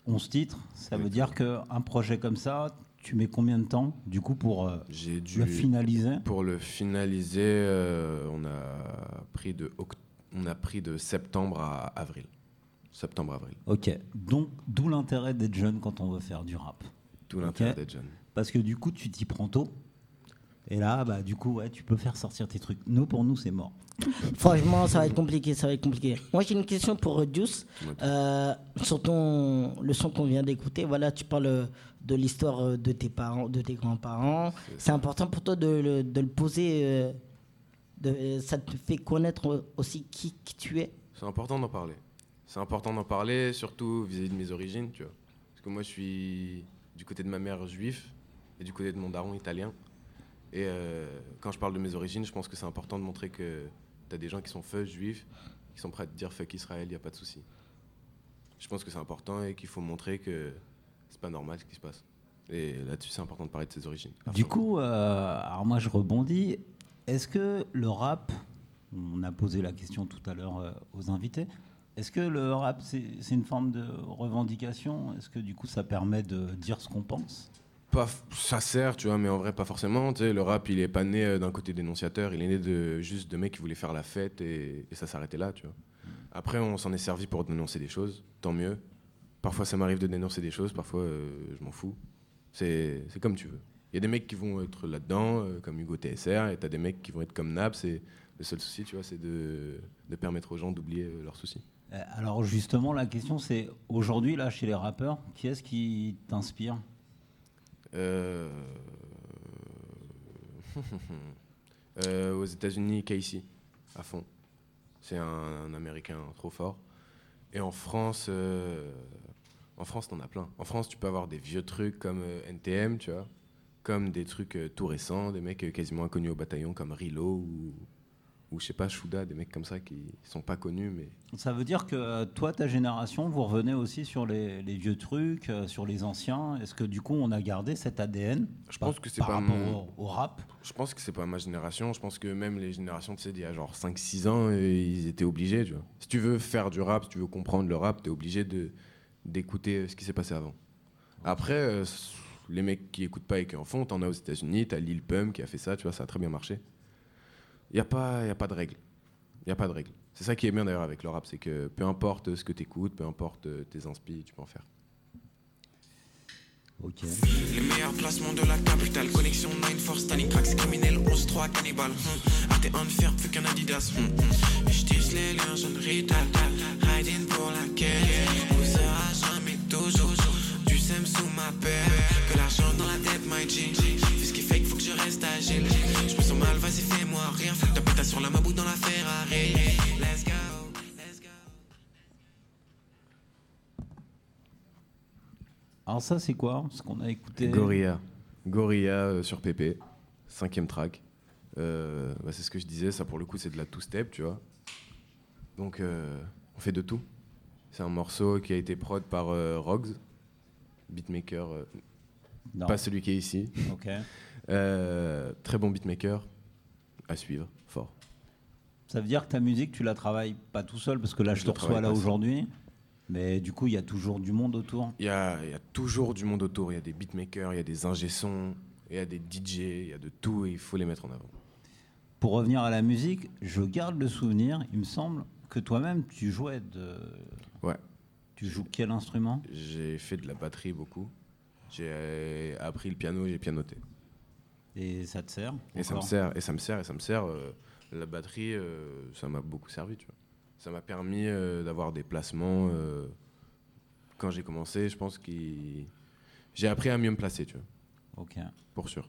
11 titres, ça veut dire qu'un projet comme ça, tu mets combien de temps du coup pour euh, dû. le finaliser Pour le finaliser, euh, on, a pris de oct- on a pris de septembre à avril. Septembre-avril. Ok. Donc d'où l'intérêt d'être jeune quand on veut faire du rap. Tout l'intérêt d'être jeune. Parce que du coup, tu t'y prends tôt. Et là, bah, du coup, ouais, tu peux faire sortir tes trucs. Nous, pour nous, c'est mort. Franchement, ça va être compliqué, ça va être compliqué. Moi, j'ai une question pour tout. Euh, sur ton, le son qu'on vient d'écouter, voilà, tu parles euh, de l'histoire euh, de tes parents, de tes grands-parents. C'est important pour toi de le, de le poser. euh, de, ça te fait connaître aussi qui, qui tu es? C'est important d'en parler. C'est important d'en parler, surtout vis-à-vis de mes origines, tu vois. Parce que moi, je suis du côté de ma mère juif et du côté de mon daron italien. Et euh, quand je parle de mes origines, je pense que c'est important de montrer que tu as des gens qui sont feu juifs, qui sont prêts à te dire fuck Israël, il n'y a pas de souci. Je pense que c'est important et qu'il faut montrer que c'est pas normal ce qui se passe. Et là-dessus, c'est important de parler de ses origines. Du coup, euh, alors moi, je rebondis. Est-ce que le rap, on a posé la question tout à l'heure euh, aux invités, est-ce que le rap, c'est c'est une forme de revendication? Est-ce que du coup, ça permet de dire ce qu'on pense? Pas, ça sert, tu vois, mais en vrai, pas forcément. Tu sais, le rap, il est pas né euh, d'un côté dénonciateur, il est né de juste de mecs qui voulaient faire la fête et, ça s'arrêtait là, tu vois. Après, on s'en est servi pour dénoncer des choses, tant mieux. Parfois, ça m'arrive de dénoncer des choses, parfois, euh, je m'en fous. C'est comme tu veux. Il y a des mecs qui vont être là-dedans, euh, comme Hugo TSR, et t'as des mecs qui vont être comme Naps, et le seul souci, tu vois, c'est de, de permettre aux gens d'oublier leurs soucis. Alors justement, la question, c'est aujourd'hui, là, chez les rappeurs, qui est-ce qui t'inspire? Euh, euh, aux États-Unis, Casey, à fond. C'est un, Américain trop fort. Et en France, euh, en France, t'en as plein. En France, tu peux avoir des vieux trucs comme euh, NTM, tu vois, comme des trucs tout récents, des mecs quasiment inconnus au bataillon comme Rilo ou, ou je sais pas, Shuda, des mecs comme ça qui sont pas connus, mais Ça veut dire que euh, toi, ta génération, vous revenez aussi sur les, les vieux trucs, euh, sur les anciens. Est-ce que du coup, on a gardé cet ADN Je par- pense que c'est par pas rapport mon- au, au rap? Je pense que c'est pas ma génération. Je pense que même les générations, tu sais, d'il y a genre 5-6 ans, euh, ils étaient obligés, tu vois. Si tu veux faire du rap, si tu veux comprendre le rap, t'es obligé de, d'écouter ce qui s'est passé avant. Après, euh, les mecs qui écoutent pas et qui en font, t'en as aux États-Unis, t'as Lil Pump qui a fait ça, tu vois, ça a très bien marché. Il n'y a, pas- y a pas de règle. Il n'y a pas de règle. C'est ça qui est bien d'ailleurs avec le rap, c'est que peu importe ce que t'écoutes, peu importe euh, tes inspi, tu peux en faire. Ok. Les meilleurs placements de la capitale Connexion 9 Force, Tani Cracks, criminel 11-3, cannibal hmm. Arte unfair, plus qu'un Adidas hmm, hmm. Je tisse les liens, je ne rital Hiding pour la quête On sera jamais toujours Du sème sous ma paire Que l'argent dans la tête, my G fais-moi rien Fais ta pétasse sur la mabou dans la Ferrari Let's go, let's go Alors ça, c'est quoi Ce qu'on a écouté Gorilla. Gorilla euh, sur PP, cinquième track. Euh, bah, c'est ce que je disais, ça pour le coup c'est de la two-step, tu vois. Donc euh, on fait de tout. C'est un morceau qui a été prod par euh, Rogs, beatmaker, euh, Non. pas celui qui est ici. Ok. Euh, très bon beatmaker, à suivre, fort. Ça veut dire que ta musique, tu la travailles pas tout seul, parce que là, je Je te reçois là aujourd'hui. Mais du coup, il y a toujours du monde autour. Il y a, il y a toujours du monde autour, il y a des beatmakers, il y a des ingé-sons, il y a des DJ, il y a de tout et il faut les mettre en avant. Pour revenir à la musique, je garde le souvenir, il me semble, que toi-même, tu jouais de... Ouais. Tu joues quel instrument? J'ai fait de la batterie beaucoup. J'ai euh, appris le piano, j'ai pianoté. Et ça te sert Et ça me sert, et ça me sert, et ça me sert. euh, la batterie, euh, ça m'a beaucoup servi, tu vois. Ça m'a permis euh, d'avoir des placements. euh, quand j'ai commencé, je pense que j'ai appris à mieux me placer, tu vois, Ok. pour sûr.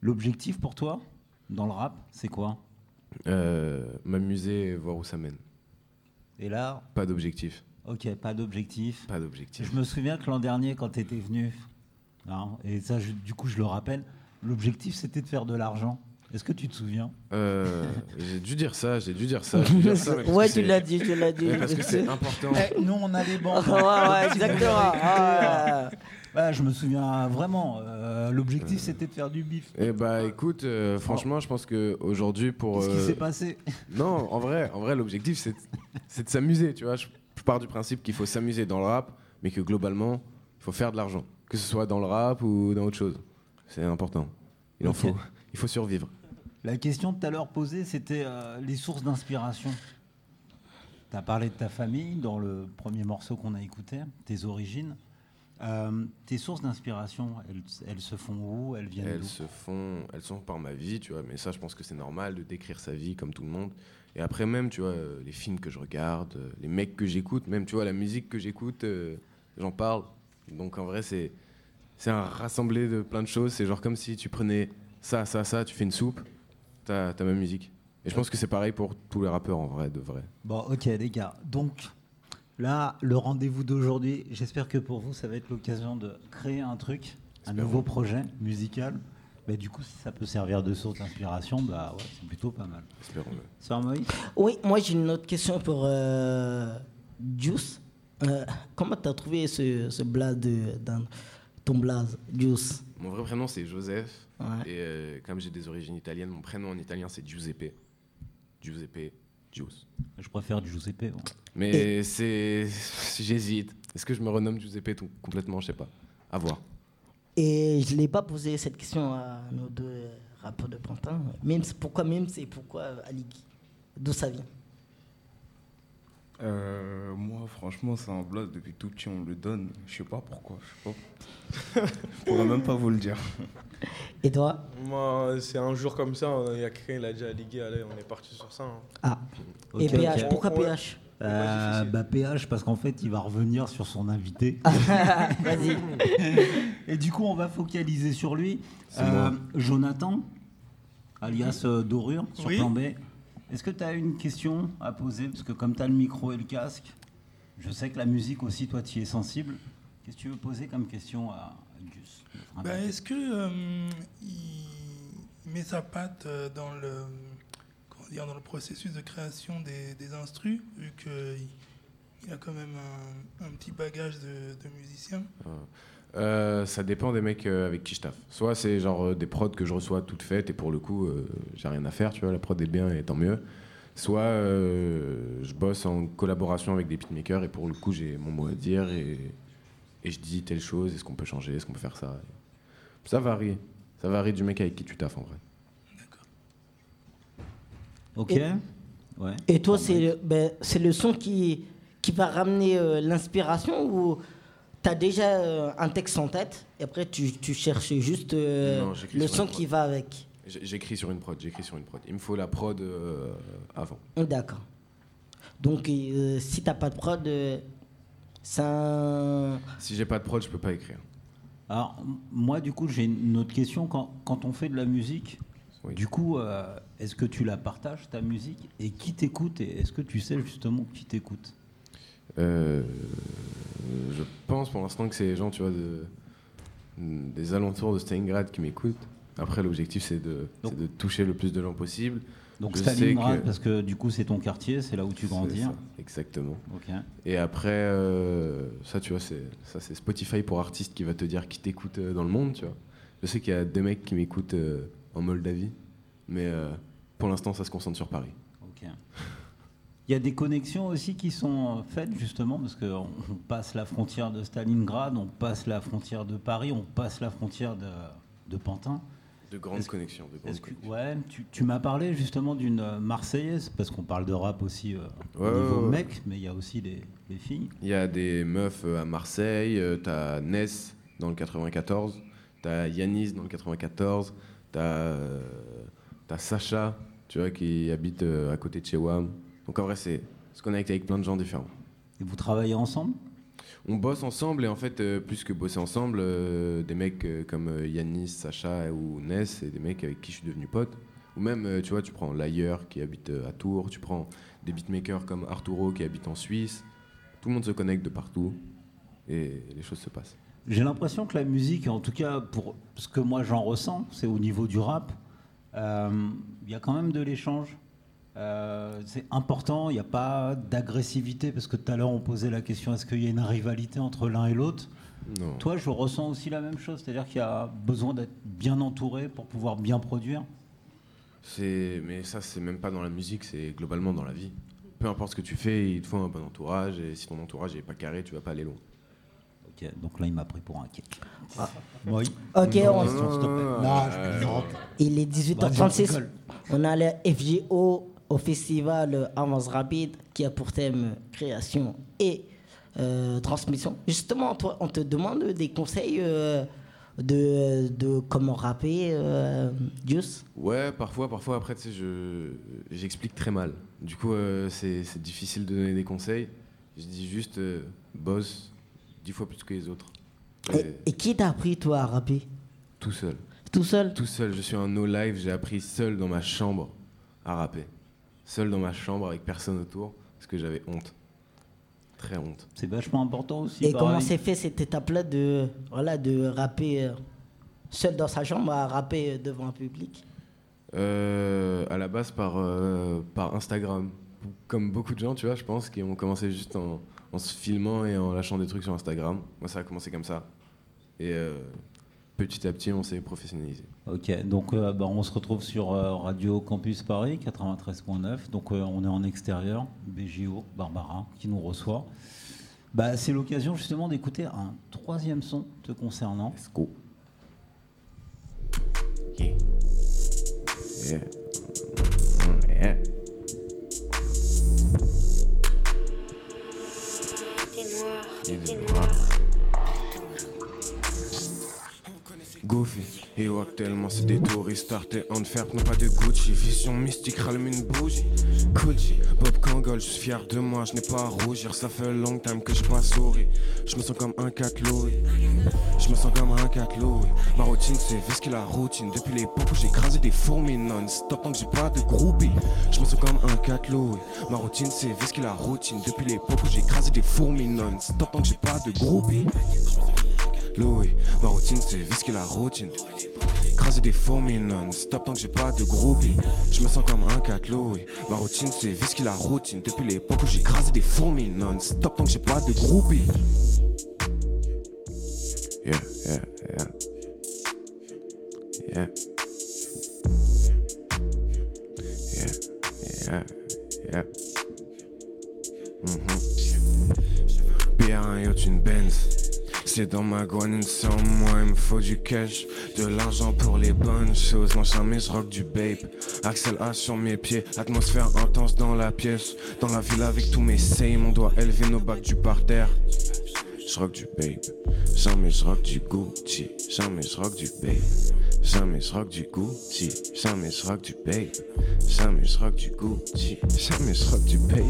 L'objectif pour toi, dans le rap, c'est quoi? M'amuser et voir où ça mène. Et là, Pas d'objectif. ok, pas d'objectif. Pas d'objectif. Je me souviens que l'an dernier, quand tu étais venu, hein, et ça, je- du coup, je le rappelle, l'objectif c'était de faire de l'argent. Est-ce que tu te souviens Euh, j'ai dû dire ça, j'ai dû dire ça. dû dire ça, ouais, tu l'as dit, tu l'as dit. parce que c'est important. Eh, Nous on a les banques. ouais, ouais, exactement. Ah. Ouais, je me souviens vraiment. euh, l'objectif c'était de faire du bif. Eh bah écoute, euh, franchement, je pense que aujourd'hui pour. Qu'est-ce qui s'est passé Non, en vrai, en vrai, l'objectif c'est c'est de s'amuser, tu vois. Je, je pars du principe qu'il faut s'amuser dans le rap, mais que globalement, il faut faire de l'argent, que ce soit dans le rap ou dans autre chose. C'est important. Il en faut. Il faut survivre. La question tout à l'heure posée, c'était euh, les sources d'inspiration. Tu as parlé de ta famille dans le premier morceau qu'on a écouté, tes origines. Euh, tes sources d'inspiration, elles, elles se font où? Elles viennent Elles se font, elles sont par ma vie, tu vois. Mais ça, je pense que c'est normal de décrire sa vie comme tout le monde. Et après même, tu vois, euh, les films que je regarde, les mecs que j'écoute, même, tu vois, la musique que j'écoute, euh, j'en parle. Donc en vrai, c'est c'est un rassemblé de plein de choses. C'est genre comme si tu prenais ça, ça, ça, tu fais une soupe, t'as ta même musique. Et je pense que c'est pareil pour tous les rappeurs en vrai, de vrai. Bon, ok, les gars. Donc, là, le rendez-vous d'aujourd'hui, j'espère que pour vous, ça va être l'occasion de créer un truc, un nouveau projet musical. Bah, du coup, si ça peut servir de source d'inspiration, bah ouais, c'est plutôt pas mal. Espérons-le. Sœur Moïse Oui, moi j'ai une autre question pour euh, Juice. Euh, comment t'as trouvé ce, ce blaze de, dans ton blaze, Juice Mon vrai prénom, c'est Joseph. Ouais. Et euh, comme j'ai des origines italiennes, mon prénom en italien, c'est Giuseppe. Giuseppe, Gius. Je préfère du Giuseppe. bon. Mais c'est. J'hésite. Est-ce que je me renomme Giuseppe tout, complètement? Je sais pas. À voir. Et je l'ai pas posé cette question à nos deux rappeurs de Pantin. Même pourquoi même c'est pourquoi euh, Aliki D'où ça vient? Euh, moi, franchement, c'est un blaze depuis tout petit, on le donne. Je sais pas pourquoi. Je sais pas. Je pourrais même pas vous le dire. Et toi? Moi, c'est un jour comme ça, hein, il y a quelqu'un, il a déjà ligué, allez, on est parti sur ça. hein. Ah. Ok, Et PH, ok. pourquoi Ouais. PH Euh, bah, PH, parce qu'en fait, il va revenir sur son invité. Vas-y. Et du coup, on va focaliser sur lui. Euh. Jonathan, alias euh, Dorure, sur Oui. plan B. Est-ce que tu as une question à poser? Parce que comme tu as le micro et le casque, je sais que la musique aussi, toi, tu y es sensible. Qu'est-ce que tu veux poser comme question à Gus invité? Est-ce que euh, il met sa patte euh, dans le comment dire dans le processus de création des, des instrus vu qu'il il a quand même un, un petit bagage de, de musicien? Euh, ça dépend des mecs euh, avec qui je taffe. Soit c'est genre euh, des prods que je reçois toutes faites et pour le coup, euh, j'ai rien à faire, tu vois, la prod est bien et tant mieux. Soit euh, je bosse en collaboration avec des beatmakers et pour le coup, j'ai mon mot à dire et, et je dis telle chose, est-ce qu'on peut changer, est-ce qu'on peut faire ça? Ça varie. Ça varie du mec avec qui tu taffes en vrai. Ok Et- Ouais. Et toi, c'est le, ben, le son qui, qui va ramener euh, l'inspiration ou tu as déjà euh, un texte en tête et après tu, tu cherches juste euh, Non, le son qui va avec J'écris sur une prod, j'écris sur une prod. Il me faut la prod euh, avant. D'accord. Donc, euh, si t'as pas de prod, euh, un... Si j'ai pas de prod, je peux pas écrire. Alors, moi, du coup, j'ai une autre question. Quand, quand on fait de la musique, Oui. du coup, euh, est-ce que tu la partages, ta musique? Et qui t'écoute? Et est-ce que tu sais justement qui t'écoute? Euh, je pense pour l'instant que c'est les gens, tu vois, de, des alentours de Stalingrad qui m'écoutent. Après, l'objectif, c'est de, Donc- de toucher le plus de gens possible. Donc, Je Stalingrad, que- parce que du coup, c'est ton quartier, c'est là où tu grandis. ça, exactement. Et après, euh, ça, tu vois, c'est, Spotify pour artistes qui va te dire qui t'écoute euh, dans le monde, tu vois. Je sais qu'il y a des mecs qui m'écoutent euh, en Moldavie, mais euh, pour l'instant, ça se concentre sur Paris. Ok. Il y a des connexions aussi qui sont faites justement parce qu'on on passe la frontière de Stalingrad, on passe la frontière de Paris, on passe la frontière de, de Pantin. De grandes connexions. De grandes que- connexions. ouais, tu, tu m'as parlé justement d'une euh, Marseillaise parce qu'on parle de rap aussi euh, Ouais, au niveau ouais, mec, mais il y a aussi des, des filles. Il y a des meufs euh, à Marseille, t'as Ness dans le 94, t'as Yanis dans le 94, t'as t'as Sacha, tu vois, qui habite à côté de chez Wam. Donc en vrai, c'est se connecte avec plein de gens différents. Et vous travaillez ensemble? On bosse ensemble et en fait, euh, plus que bosser ensemble, euh, des mecs euh, comme Yanis, Sacha ou Ness, c'est des mecs avec qui je suis devenu pote. Ou même, tu vois, tu prends L'ailleurs qui habite à Tours, tu prends des beatmakers comme Arturo qui habite en Suisse. Tout le monde se connecte de partout et les choses se passent. J'ai l'impression que la musique, en tout cas pour ce que moi j'en ressens, c'est au niveau du rap, il y a quand même de l'échange. Euh, c'est important, il n'y a pas d'agressivité, parce que tout à l'heure on posait la question est-ce qu'il y a une rivalité entre l'un et l'autre? Non. Toi, je ressens aussi la même chose, c'est-à-dire qu'il y a besoin d'être bien entouré pour pouvoir bien produire. C'est, mais ça, c'est même pas dans la musique, c'est globalement dans la vie. Peu importe ce que tu fais, il te faut un bon entourage, et si ton entourage n'est pas carré, tu vas pas aller loin. Ok, donc là il m'a pris pour un cake. Ah. Oui. Ok, Une on- question, s'il te plaît. Non, je plaisante. Il est Bah, 18h36. je rigole. On a le FGO au festival Avance Rapide qui a pour thème création et euh, transmission. Justement, toi, on te demande des conseils euh, de, de comment rapper, euh, Dius Ouais, parfois, parfois, après, tu sais, je, j'explique très mal. Du coup, euh, c'est, c'est difficile de donner des conseils. Je dis juste, boss, dix fois plus que les autres. Et Et qui t'a appris, toi, à rapper? Tout seul. Tout seul? Tout seul. Je suis un no live, j'ai appris seul dans ma chambre à rapper. Seul dans ma chambre avec personne autour, parce que j'avais honte. Très honte. C'est vachement important aussi. Et pareil. comment s'est fait cette étape-là de, voilà, de rapper euh, seul dans sa chambre à rapper euh, devant un public? Euh, à la base par, euh, par Instagram. Comme beaucoup de gens, tu vois, je pense, qui ont commencé juste en, en se filmant et en lâchant des trucs sur Instagram. Moi, ça a commencé comme ça. Et euh, petit à petit, on s'est professionnalisé. Ok, donc euh, bah, on se retrouve sur euh, Radio Campus Paris 93.9. Donc euh, on est en extérieur, BJO, Barbara qui nous reçoit. Bah, c'est l'occasion justement d'écouter un troisième son te concernant. Let's go. Yeah. Yeah. Yeah. Il est noir. Goofy, et oh, tellement c'est des touristes Arte Antwerp, non pas de Gucci. Vision mystique, rallume une bougie. Gucci, Bob Kangol, je suis fier de moi, je n'ai pas à rougir. Ça fait long time que j'ai pas souri Je me sens comme un cat Louis Je me sens comme un cat Louis Ma routine c'est whisky la routine. Depuis l'époque où écrasé des fourmis non-stop Tant que j'ai pas de groupie. Je me sens comme un cat Louis Ma routine c'est whisky la routine. Depuis l'époque où j'ai écrasé des fourmis non-stop Tant que j'ai pas de groupie Louis, ma routine c'est whisky la routine. Craser des fourmis non-stop tant que j'ai pas de groupie. Je me sens comme un cat Louis. Ma routine c'est whisky la routine. Depuis l'époque où j'ai crasé des fourmis non-stop tant que j'ai pas de groupie. Yeah, yeah, yeah. Yeah. Yeah, yeah, yeah. Bien, yacht, une Benz. C'est dans ma guanine, sans moi, il me faut du cash. De l'argent pour les bonnes choses. Jamais je rock du babe. Axel A sur mes pieds, atmosphère intense dans la pièce. Dans la ville avec tous mes same, on doit élever nos bacs du parterre. Je rock du babe. Jamais je rock du Gucci. Jamais je rock du babe. Jamais je rock du Gucci. Jamais je rock du babe. Jamais je rock du Gucci. Jamais je rock du babe.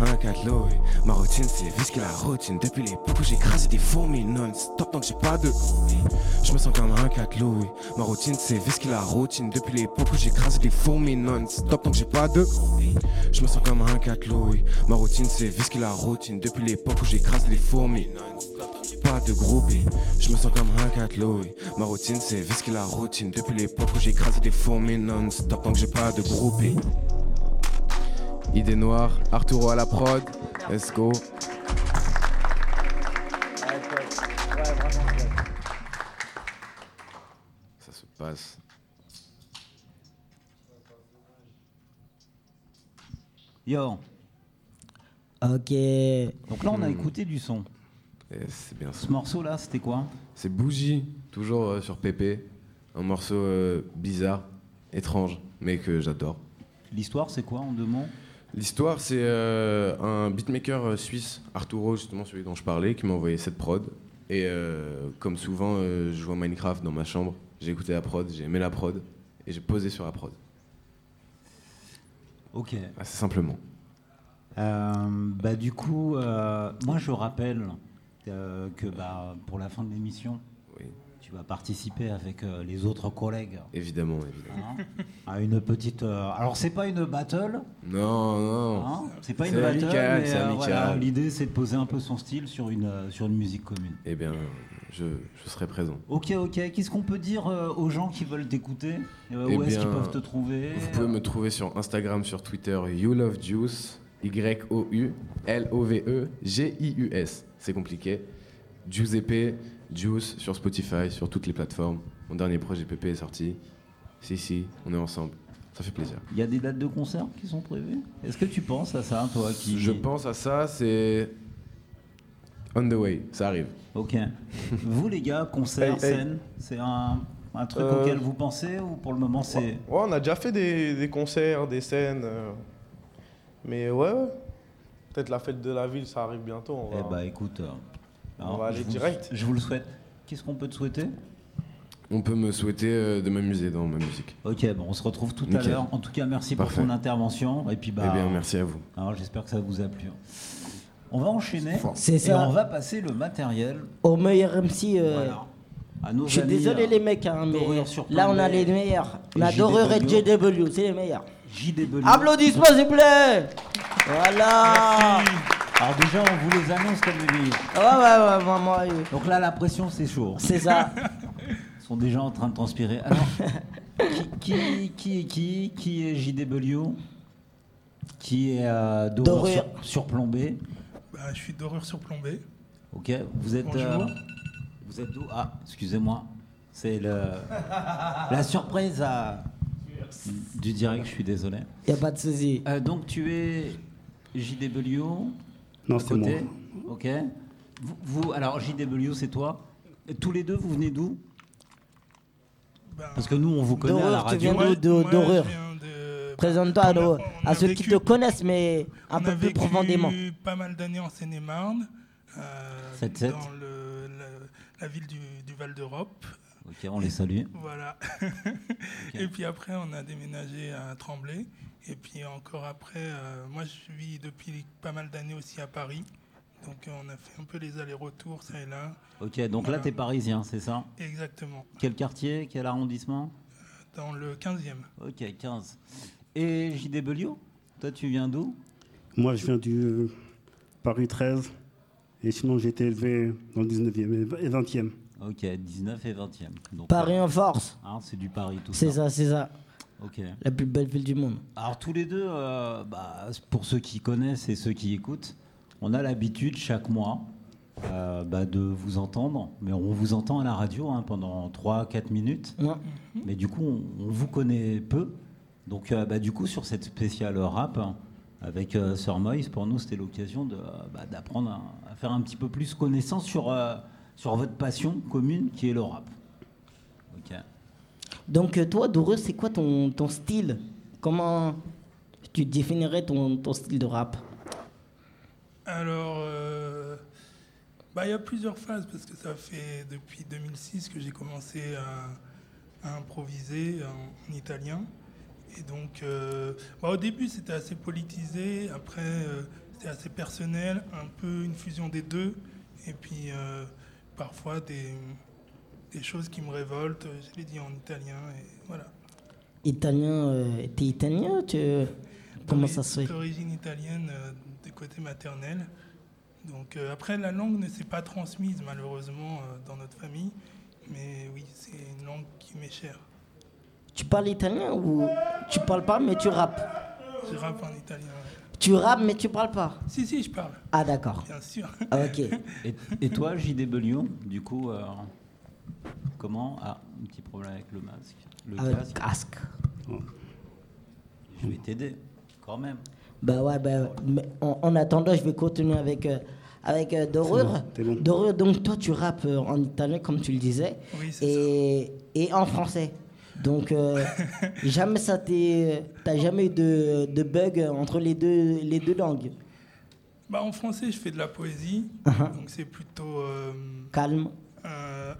Un cat Louis, ma routine c'est whisky la routine Depuis l'époque où écrasé des fourmis non-stop que j'ai pas de Je me sens comme un cat Louis, ma routine c'est whisky la routine Depuis l'époque où écrasé des fourmis non-stop que j'ai pas de Je me sens comme un cat Louis, ma routine c'est whisky la routine Depuis l'époque où j'ai écrasé des fourmis pas de groupie, je me sens comme un cat Louis Ma routine c'est whisky la routine Depuis l'époque où j'ai écrasé des fourmis non-stop tant que j'ai pas de groupie Idée noire, Arturo à la prod, let's go. Ça se passe. Yo. Ok. Donc là, on a Hmm. écouté du son. C'est bien ça. Ce morceau-là, c'était quoi C'est Bougie, toujours euh, sur Pépé. Un morceau euh, bizarre, étrange, mais que j'adore. L'histoire, c'est quoi en deux mots? L'histoire, c'est euh, un beatmaker suisse, Arturo, justement celui dont je parlais, qui m'a envoyé cette prod. Et comme souvent, je joue à Minecraft dans ma chambre. J'ai écouté la prod, j'ai aimé la prod, et j'ai posé sur la prod. Ok. Assez simplement. Bah, du coup, moi je rappelle euh, que bah, pour la fin de l'émission, tu vas participer avec euh, les autres collègues Évidemment, évidemment. hein, à une petite. euh, alors c'est pas une battle. Non, non. hein, c'est pas une battle, amical. voilà, l'idée c'est de poser un peu son style sur une sur une musique commune. Eh bien, je, je serai présent. Ok, ok. Qu'est-ce qu'on peut dire euh, aux gens qui veulent t'écouter Euh, Eh Où est-ce qu'ils peuvent te trouver? Vous pouvez me trouver sur Instagram, sur Twitter, You Love E. C'est compliqué. Giuseppe, Juice, sur Spotify, sur toutes les plateformes. Mon dernier projet PP est sorti. Si, si, on est ensemble. Ça fait plaisir. Il y a des dates de concert qui sont prévues? Est-ce que tu penses à ça, toi qui... Je pense à ça, c'est. On the way, ça arrive. Ok. Vous, les gars, concert, Hey, hey. scène, c'est un, un truc Euh, auquel vous pensez ou pour le moment c'est. Ouais, on a déjà fait des, des concerts, des scènes. euh, mais ouais, ouais. Peut-être la fête de la ville, ça arrive bientôt. On va, Eh bah écoute, euh, on va je aller vous- direct. Je vous le souhaite. Qu'est-ce qu'on peut te souhaiter? On peut me souhaiter euh, de m'amuser dans ma musique. Ok, bon, on se retrouve tout à l'heure. En tout cas, merci Parfait. pour ton intervention. Et puis bah. Eh bien, merci à vous. Alors j'espère que ça vous a plu. On va enchaîner. C'est Et ça. on va passer le matériel. Au meilleur MC. euh, Voilà. Je suis désolé les mecs, hein, mais là on a les meilleurs. On et a Doreur et. JW, c'est les meilleurs. JW. Applaudissements s'il vous plaît Voilà Alors déjà, on vous les annonce comme des meilleurs. Ouais, ouais, ouais, vraiment. oui. Donc là, la pression, c'est chaud. C'est ça. Ils sont déjà en train de transpirer. Alors, qui, qui, qui est qui Qui est JW Qui est euh, sur, surplombé Bah, je suis doreur surplombé. Ok, vous êtes. Bonjour. euh, vous êtes d'où? Ah, excusez-moi. C'est le, la surprise à, du direct, je suis désolé. Y a pas de souci. Euh, donc tu es JW Non, c'est côté moi. Ok. Vous, vous- alors JW, c'est toi. Et tous les deux, vous venez d'où? Parce que nous, on vous connaît à la Doreur, tu radio. viens de- de- Présente-toi à, On ceux qui vécu- te connaissent, mais un peu plus vécu profondément. pas mal d'années en Seine-et-Marne, euh, 7-7. dans le- la, la ville du, du Val d'Europe. Ok, on les salue. Voilà. Et puis après, on a déménagé à Tremblay. Et puis encore après, euh, moi je vis depuis pas mal d'années aussi à Paris. Donc euh, on a fait un peu les allers-retours, ça et là. Ok, donc là, Voilà. t'es parisien, c'est ça? Exactement. Quel quartier Quel arrondissement? Dans le 15e. Ok, 15. Et JW Toi, tu viens d'où? Moi, je viens du euh, Paris 13. Et sinon, j'ai été élevé dans le 19e et 20e. Ok, 19 et 20e. Donc, Paris en force. hein, c'est du Paris, tout C'est ça. ça, c'est ça. Ok. La plus belle ville du monde. Alors tous les deux, euh, bah, pour ceux qui connaissent et ceux qui écoutent, on a l'habitude chaque mois euh, bah, de vous entendre, mais on vous entend à la radio hein, pendant 3-4 minutes, Ouais. mais du coup on, on vous connaît peu. Donc euh, bah, du coup sur cette spéciale rap hein, avec Sir Moïse, pour nous c'était l'occasion d'apprendre à, à faire un petit peu plus connaissance sur, sur votre passion commune qui est le rap. Ok. Donc euh, toi, Doreur, c'est quoi ton, ton style? Comment tu définirais ton, ton style de rap? Alors, euh, bah, il y a plusieurs phases parce que ça fait depuis 2006 que j'ai commencé à, à improviser en, en italien. Et donc, euh, bah, au début, c'était assez politisé. Après, euh, c'était assez personnel, un peu une fusion des deux. Et puis, euh, parfois, des, des choses qui me révoltent. Je l'ai dit en italien. Et voilà. Italien, euh, t'es italien tu... Comment ça se fait? D'origine italienne euh, du côté maternel. Donc euh, après, la langue ne s'est pas transmise malheureusement euh, dans notre famille. Mais oui, c'est une langue qui m'est chère. Tu parles italien ou tu parles pas mais tu rappes? Je rappe en italien. Tu rappes mais tu parles pas Si, si, je parle. Ah d'accord. Bien sûr. Ah, ok. Et, et toi, JW, du coup, euh, comment Ah, un petit problème avec le masque. Le Avec casque. casque. Je vais t'aider, quand même. Bah ouais, bah, mais en, en attendant, je vais continuer avec, euh, avec euh, bon, t'es bon. Doreur, donc toi, tu rappes euh, en italien, comme tu le disais, Oui, c'est et, et en français. Donc, euh, jamais ça. T'as jamais eu de, de bug entre les deux, les deux langues Bah, en français, je fais de la poésie. Uh-huh. Donc c'est plutôt. euh, Calme. euh,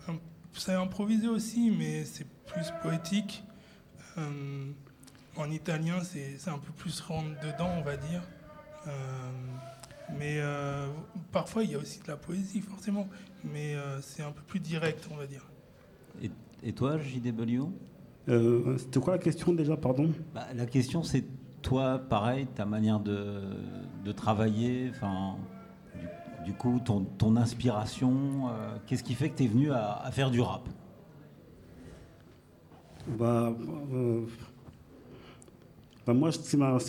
c'est improvisé aussi, mais c'est plus poétique. Euh, en italien, c'est c'est un peu plus rentre dedans, on va dire. Euh, mais euh, parfois, il y a aussi de la poésie, forcément. Mais euh, c'est un peu plus direct, on va dire. Et, et toi, JW Euh, C'était quoi la question déjà, pardon? Bah, La question, c'est toi, pareil, ta manière de, de travailler, enfin, du, du coup, ton, ton inspiration, euh, qu'est-ce qui fait que tu es venu à, à faire du rap? Bah, euh, bah, Moi, ce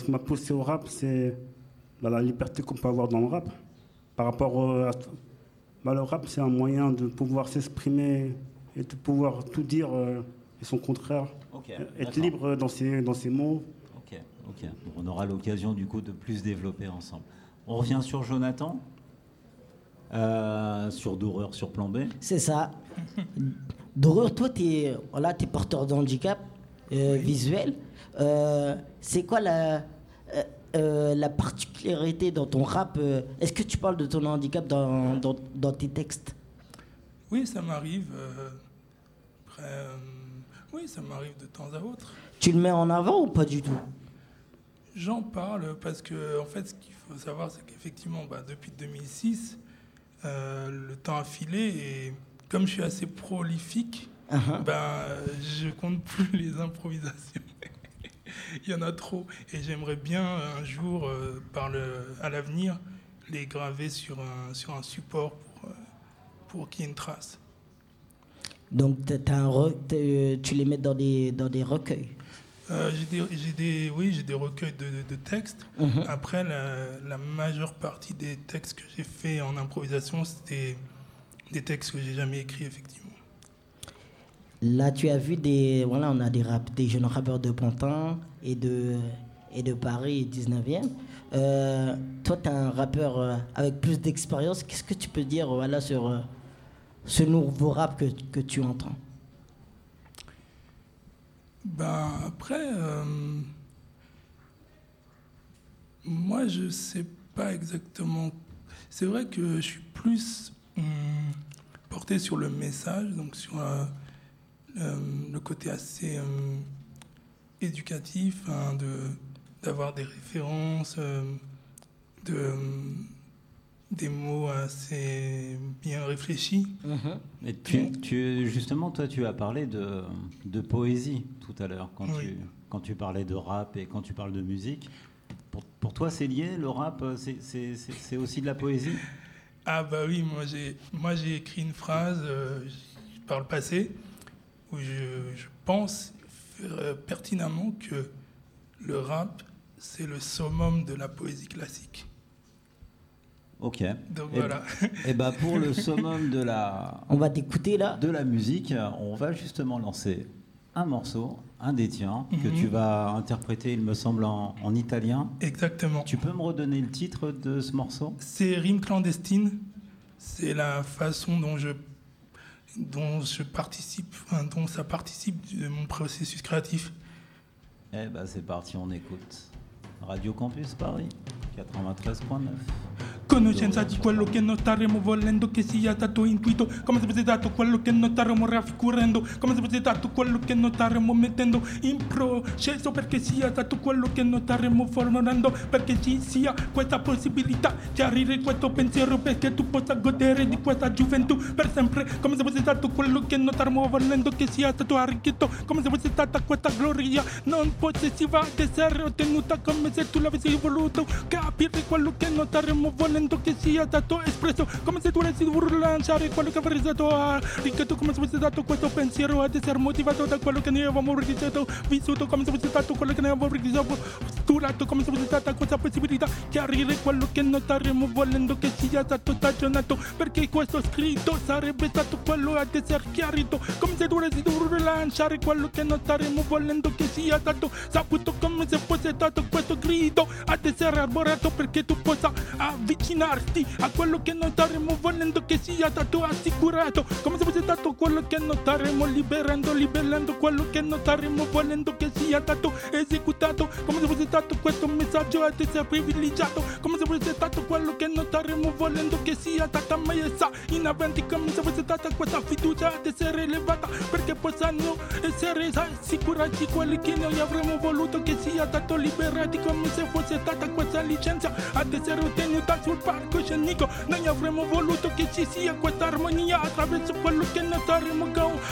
qui m'a poussé au rap, c'est bah, la liberté qu'on peut avoir dans le rap. Par rapport à, bah, le rap, c'est un moyen de pouvoir s'exprimer et de pouvoir tout dire et son contraire. Être libre dans ses, dans ses mots. Ok, ok. On aura l'occasion du coup de plus développer ensemble. On revient sur Jonathan, euh, sur Doreur, sur Plan B. C'est ça. Doreur, toi, tu es, voilà, t'es porteur de handicap euh, visuel. Euh, c'est quoi la, la particularité dans ton rap euh, Est-ce que tu parles de ton handicap dans, dans, dans tes textes? Oui, ça m'arrive. euh, après, euh, oui, ça m'arrive de temps à autre. Tu le mets en avant ou pas du tout? J'en parle parce que, en fait, ce qu'il faut savoir, c'est qu'effectivement, bah, depuis 2006, euh, le temps a filé et comme je suis assez prolifique, Uh-huh. ben, euh, je compte plus les improvisations. Il y en a trop et j'aimerais bien un jour, euh, par le, à l'avenir, les graver sur un, sur un support pour, euh, pour qu'il y ait une trace. Donc, un re- t'es- tu les mets dans des, dans des recueils. Euh, j'ai des, des- oui, j'ai des recueils de, de- de textes. Mhm. Après, la, la majeure partie des textes que j'ai fait en improvisation, c'était des textes que j'ai jamais écrits, effectivement. Là, tu as vu des. Voilà, on a des, rap, des jeunes rappeurs de Pantin et de, et de Paris 19e. Euh, toi, tu es un rappeur euh, avec plus d'expérience. Qu'est-ce que tu peux dire voilà, sur euh, ce nouveau rap que, que tu entends Ben, après, euh, moi, je sais pas exactement. C'est vrai que je suis plus hum, porté sur le message, donc sur euh, le côté assez hum, éducatif, hein, de d'avoir des références, euh, de hum, des mots assez bien réfléchis. Et tu, tu- justement, toi, tu as parlé de, de poésie tout à l'heure, quand, Oui. tu, quand tu parlais de rap et quand tu parles de musique. Pour, pour toi, c'est lié, le rap, c'est- aussi de la poésie? Ah bah oui, moi j'ai moi j'ai écrit une phrase euh, par le passé où je, je pense euh, pertinemment que le rap c'est le summum de la poésie classique. Ok. Donc Et- voilà. Et bah pour le summum de la. On va t'écouter là. De la musique, on va justement lancer un morceau, un des tiens, que Mhm. tu vas interpréter, il me semble, en, en italien. Exactement. Tu peux me redonner le titre de ce morceau? C'est rime clandestine. C'est la façon dont je dont je participe, enfin, dont ça participe de mon processus créatif. Eh ben c'est parti, on écoute. Radio Campus Paris, 93.9. Conoscenza di quello che non staremo volendo che sia stato intuito. Come se fosse stato quello che non staremo raffigurando. Come se fosse stato quello che non staremo mettendo in processo Perché sia stato quello che non staremo formulando Perché ci sia questa possibilità di arrivare questo pensiero Perché tu possa godere di questa gioventù per sempre. Come se fosse stato quello che non staremo volendo che sia stato arricchito. Come se fosse stata questa gloria non possessiva ad essere ottenuta. Come se tu l'avessi voluto capire quello che non staremo volendo che sia stato espresso Come se voluto lanciare quello che avrei stato arricchito Come se fosse stato questo pensiero ad essere motivato da quello che ne avevamo ricevuto Vissuto come se fosse stato quello che ne avevamo ricevuto Sturato come se fosse stata questa possibilità Chiarire quello che non staremo volendo che sia stato stagionato Perché questo scritto sarebbe stato quello ad essere chiarito Come se dovuto lanciare quello che non staremo volendo che sia stato saputo Come se fosse stato questo grido ad essere arborato Perché tu possa avvicinarti a quello che non staremo volendo che sia stato assicurato. Come se fosse stato quello che non staremo liberando Liberando quello che non staremo volendo che sia stato esecutato. Come se fosse stato questo messaggio ad essere privilegiato. Come se fosse stato quello che non staremo volendo che sia stata messa in avanti. Come se fosse stata questa fiducia ad essere elevata Perché possano essere assicurati quelli che noi avremmo voluto che sia stato liberati. Come se fosse stata questa licenza ad essere ottenuta sul palcoscenico noi avremmo voluto che ci sia questa armonia attraverso quello che noi staremo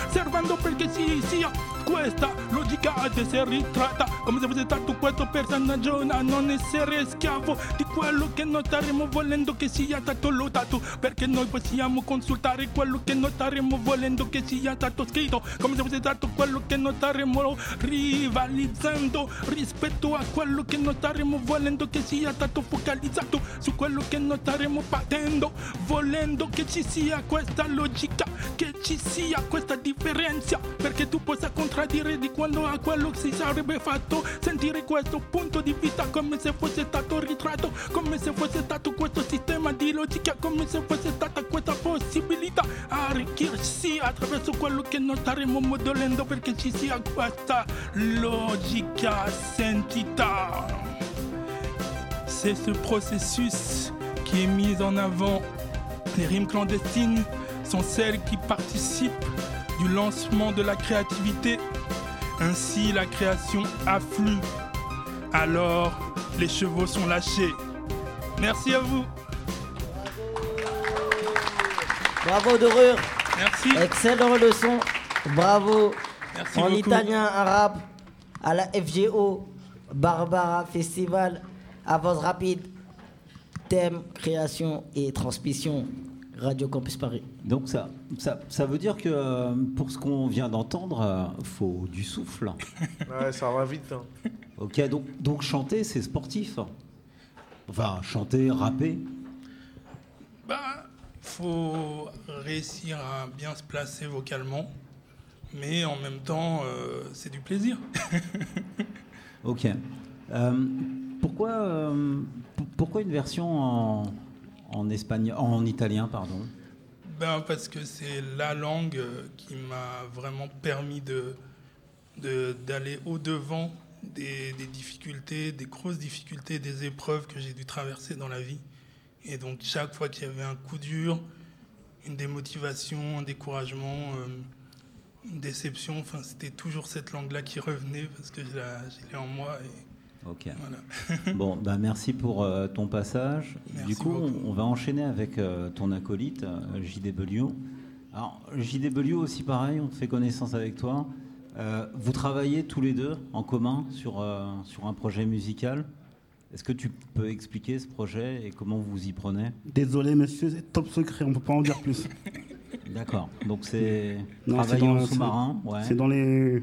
osservando perché ci sia questa logica ad essere ritratta. Come se fosse stato questo personaggio a non essere schiavo di quello che noi staremo volendo che sia stato lodato perché noi possiamo consultare quello che noi staremo volendo che sia stato scritto. Come se fosse stato quello che noi staremo rivalizzando rispetto a quello che noi staremo volendo che sia stato focalizzato su quello che noi staremo patendo volendo che ci sia questa logica che ci sia questa differenza. Perché tu possa contraddire di quando a quello si sarebbe fatto. Sentire questo punto di vista come se fosse stato ritratto come se fosse stato questo sistema di logica come se fosse stata questa possibilità. Arricchirsi attraverso quello che noi staremo modellando perché ci sia questa logica sentita. C'est ce processus qui est mis en avant les rimes clandestines sont celles qui participent du lancement de la créativité. Ainsi, la création afflue. Alors, les chevaux sont lâchés. Merci à vous. Bravo Dorure. Merci. Excellent leçon. Bravo. Merci en beaucoup. italien, arabe, à la FGO, Barbara Festival, avance rapide, thème, création et transmission, Radio Campus Paris. Donc ça, ça, ça veut dire que euh, pour ce qu'on vient d'entendre, euh, faut du souffle. Ouais, ça va vite. hein. Ok, donc, donc chanter, c'est sportif. Enfin, chanter, rapper. Bah, faut réussir à bien se placer vocalement, mais en même temps, euh, c'est du plaisir. Ok. Euh, pourquoi, euh, pourquoi une version en, en espagnol, en italien, pardon Ben, parce que c'est la langue euh, qui m'a vraiment permis de, de- d'aller au-devant des, difficultés, des grosses difficultés, des épreuves que j'ai dû traverser dans la vie. Et donc, chaque fois qu'il y avait un coup dur, une démotivation, un découragement, euh, une déception, enfin, c'était toujours cette langue-là qui revenait parce que je la- je l'ai en moi. Ok. voilà. Bon, bah merci pour euh, ton passage. Merci du coup, on, on va enchaîner avec euh, ton acolyte, euh, JW. Alors, JW aussi pareil, on fait connaissance avec toi. Euh, vous travaillez tous les deux en commun sur, euh, sur un projet musical. Est-ce que tu peux expliquer ce projet et comment vous vous y prenez? Désolé, monsieur, c'est top secret, on ne peut pas en dire plus. D'accord. Donc c'est travailler en sous-marin. ouais. C'est dans, les...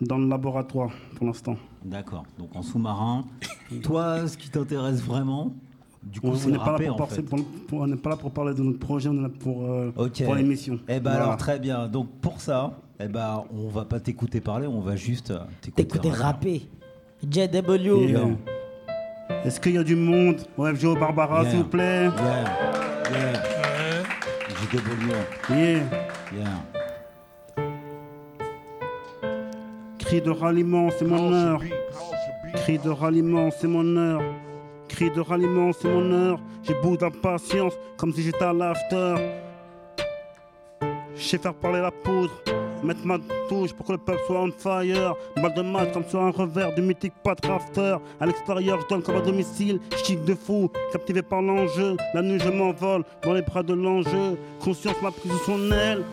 dans le laboratoire pour l'instant. D'accord. Donc en sous-marin. Toi, ce qui t'intéresse vraiment, du coup, On n'est pas, là pour en parler- fait. pour- pour- on n'est pas là pour parler de notre projet, on est là pour, euh, pour l'émission. Eh ben Voilà. alors très bien. Donc pour ça, eh ben on va pas t'écouter parler, on va juste euh, t'écouter rapper. rapper. JW. Euh, Est-ce qu'il y a du monde? Au FGO Barbara, Yeah. s'il vous plaît Yeah, yeah. JW. Yeah. Yeah. Cri de ralliement, c'est mon heure. Cri de ralliement, c'est mon heure. Cri de ralliement, c'est mon heure. J'ai bout d'impatience, comme si j'étais à l'after. Je sais faire parler la poudre, mettre ma touche pour que le peuple soit on fire. Balle de match comme sur un revers du mythique Pat Rafter. À l'extérieur, je donne comme à domicile, chic de fou, captivé par l'enjeu. La nuit, je m'envole dans les bras de l'enjeu. Conscience m'a pris sous son aile.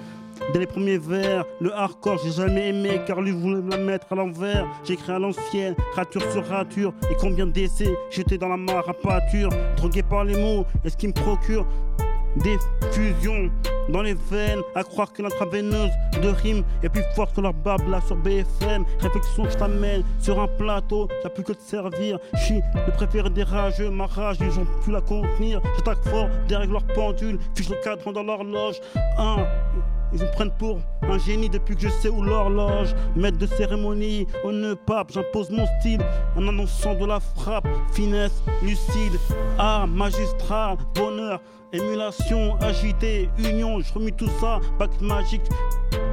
Dès les premiers vers, le hardcore j'ai jamais aimé car lui voulait me la mettre à l'envers. J'écris à l'ancienne, rature sur rature. Et combien d'essais j'étais dans la mare à pâture. Drogué par les mots, et ce qui me procure des fusions dans les veines? À croire que l'intraveineuse de rimes est plus forte que leur blabla sur BFM. Réflexion, je t'amène sur un plateau, t'as plus que de servir. Je suis le préféré des rageux, ma rage, ils ont pu la contenir. J'attaque fort derrière leur pendule, fiche le cadran dans l'horloge. Ils me prennent pour un génie depuis que je sais où l'horloge. Maître de cérémonie, nœud pape, j'impose mon style en annonçant de la frappe, finesse, lucide, art, magistral, bonheur, émulation, agité, union. Je remue tout ça, bac magique,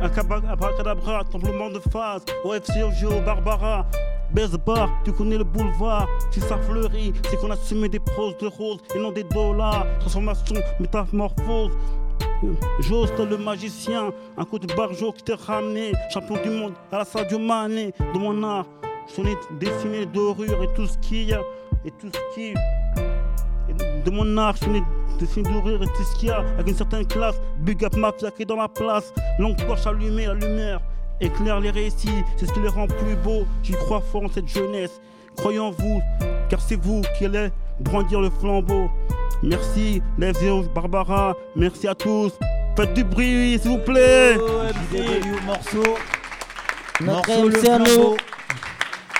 abracadabra, tremblement de phase, OFC, OGO, Barbara. Baise bar, tu connais le boulevard. Si ça fleurit, c'est qu'on a semé des proses de roses et non des dollars. Transformation, métamorphose. Jost le magicien, un coup de barjo qui t'est ramené, champion du monde à la Sadio Mané de mon art. Ai dessiné dorure et tout ce qu'il y a, et tout ce qui de mon art, je suis né de signes de rire et tout ce qu'il y a avec une certaine classe. Big up mafia qui est dans la place. Longue torche allumée, la lumière éclaire les récits. C'est ce qui les rend plus beaux. J'y crois fort en cette jeunesse. Croyez en vous, car c'est vous qui allez brandir le flambeau. Merci, les Barbara. Merci à tous. Faites du bruit, s'il vous plaît. JDW morceau. Notre Morceau, le MC à nous. flambeau.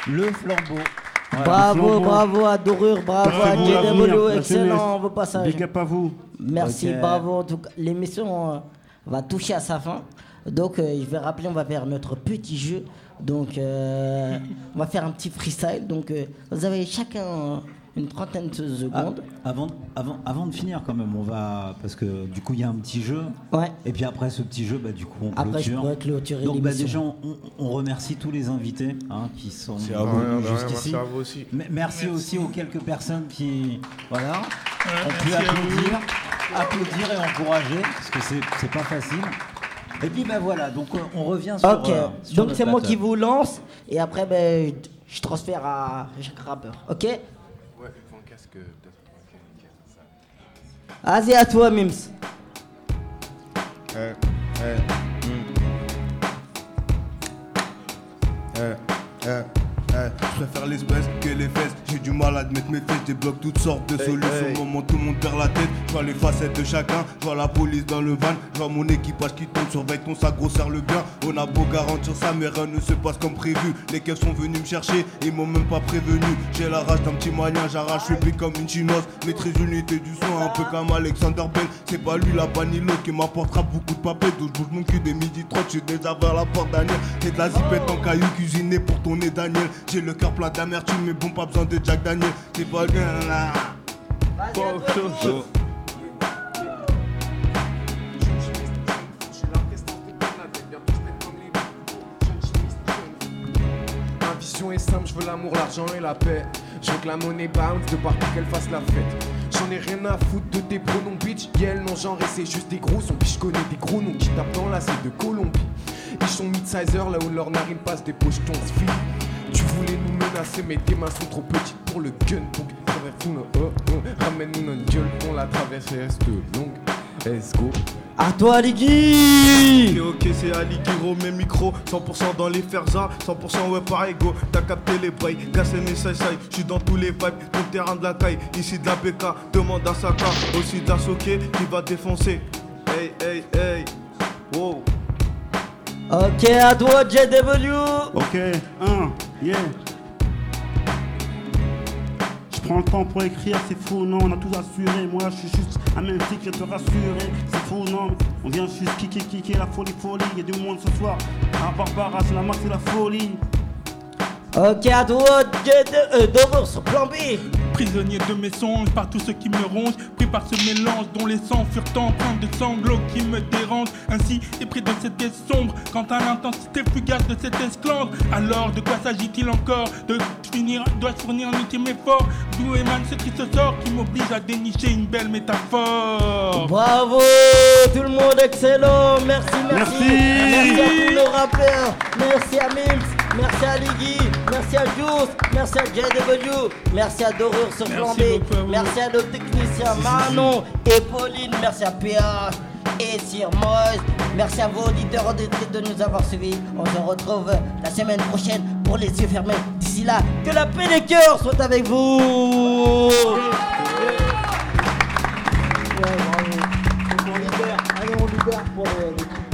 Le flambeau. Voilà. Bravo, bravo à Dorure, bravo à jeunesse. excellent vos passages. Big up à vous. Merci, bravo. En tout cas, l'émission euh, va toucher à sa fin. Donc, euh, je vais rappeler, on va faire notre petit jeu. Donc, euh, on va faire un petit freestyle. Donc, euh, vous avez chacun euh, une trentaine de Ah, secondes. avant, avant, avant de finir quand même, on va parce que du coup il y a un petit jeu. Ouais. Et puis après ce petit jeu, bah, du coup on Après, je clôture. pourrais clôturer Donc bah, déjà on, on remercie tous les invités hein, qui sont C'est à vous. venus jusqu'ici. merci à vous aussi. Mais- Merci, aussi aux quelques personnes qui voilà ont pu applaudir, applaudir et encourager parce que c'est c'est pas facile. Et puis bah voilà, donc euh, on revient sur. Ok, euh, sur donc c'est moi qui vous lance. Et après, ben, je- je transfère à Jacques Rappeur. Ok? Vas-y, à toi, Mims. Eh, eh, hmm. Eh, je préfère du mal à admettre mes faits. Je débloque toutes sortes de Hey, solutions. hey. Au moment où tout le monde perd la tête, je vois les facettes de chacun. Je vois la police dans le van. Je vois mon équipage qui tombe. Surveille ton sac, grosseur le bien. On a beau garantir ça, mais rien ne se passe comme prévu. Les keufs sont venus me chercher. Ils m'ont même pas prévenu. J'ai la rage d'un petit malien. J'arrache le comme une chinoise. Maîtrise l'unité du son, un peu comme Alexander Bell. C'est pas lui, la banilo, qui m'apportera beaucoup de papier. Donc je bouge mon cul des midi 30. J'ai déjà vers la porte Daniel. J'ai de la zipette en caillou cuisinée pour tourner Daniel. J'ai le cœur plein d'amertume, mais bon, pas besoin de Jack Là. Ma vision est simple, je veux l'amour, l'argent et la paix. Je veux que la monnaie bounce de partout qu'elle fasse la fête. J'en ai rien à foutre de tes pronoms bitch. Yeah, non genre et c'est juste des gros sons. Puis je connais des gros noms qui tapent dans la c'est de Colombie. Ils sont mid-sizer là où leur narine passe des pochetons. Tu voulais nous menacer, mais tes mains sont trop petites pour le gun. Donc traverse-nous nos oh, oh. Ramène-nous notre gueule, on la traverse et reste longue. Let's go. À toi, Ligui Ok, ok, c'est Ali Giro, mes micros, 100% dans les ferzas, 100% ouais par ego. T'as capté les bails, cassé mes sai sai, j'suis dans tous les vibes, ton terrain de la caille, ici de la BK, demande à Saka, aussi d'Asoké qui va défoncer. Hey, hey, hey, wow. Ok, à toi, JW. Ok, un, yeah. Je prends le temps pour écrire, c'est fou, non, on a tout assuré. Moi, je suis juste un même je te rassurer. C'est fou, non, on vient juste kicker, kicker la folie, folie. Y a du monde ce soir. À Barbara, c'est la masse, c'est la folie. Ok, à toi, JW. Dorure sur plan B. Prisonnier de mes songes par tous ceux qui me rongent, pris par ce mélange dont les sangs furent empreints de sanglots qui me dérangent. Ainsi, épris de cette quête sombre, quant à l'intensité fugace de cette esclandre, alors de quoi s'agit-il encore? De finir, dois-je fournir un ultime effort? D'où émane ce triste sort qui m'oblige à dénicher une belle métaphore? Bravo, tout le monde excellent. Merci, merci. Merci. Merci à tous nos rappeurs. Merci à Mims. Merci à Liggy, merci à Juice, merci à JW, merci à Dorure sur merci, merci à nos techniciens Manon et Pauline, merci à PH et Sir Moise. Merci à vos auditeurs auditrices de nous avoir suivis. On se retrouve la semaine prochaine pour les yeux fermés. D'ici là, que la paix des cœurs soit avec vous. Allez, on libère pour euh, les...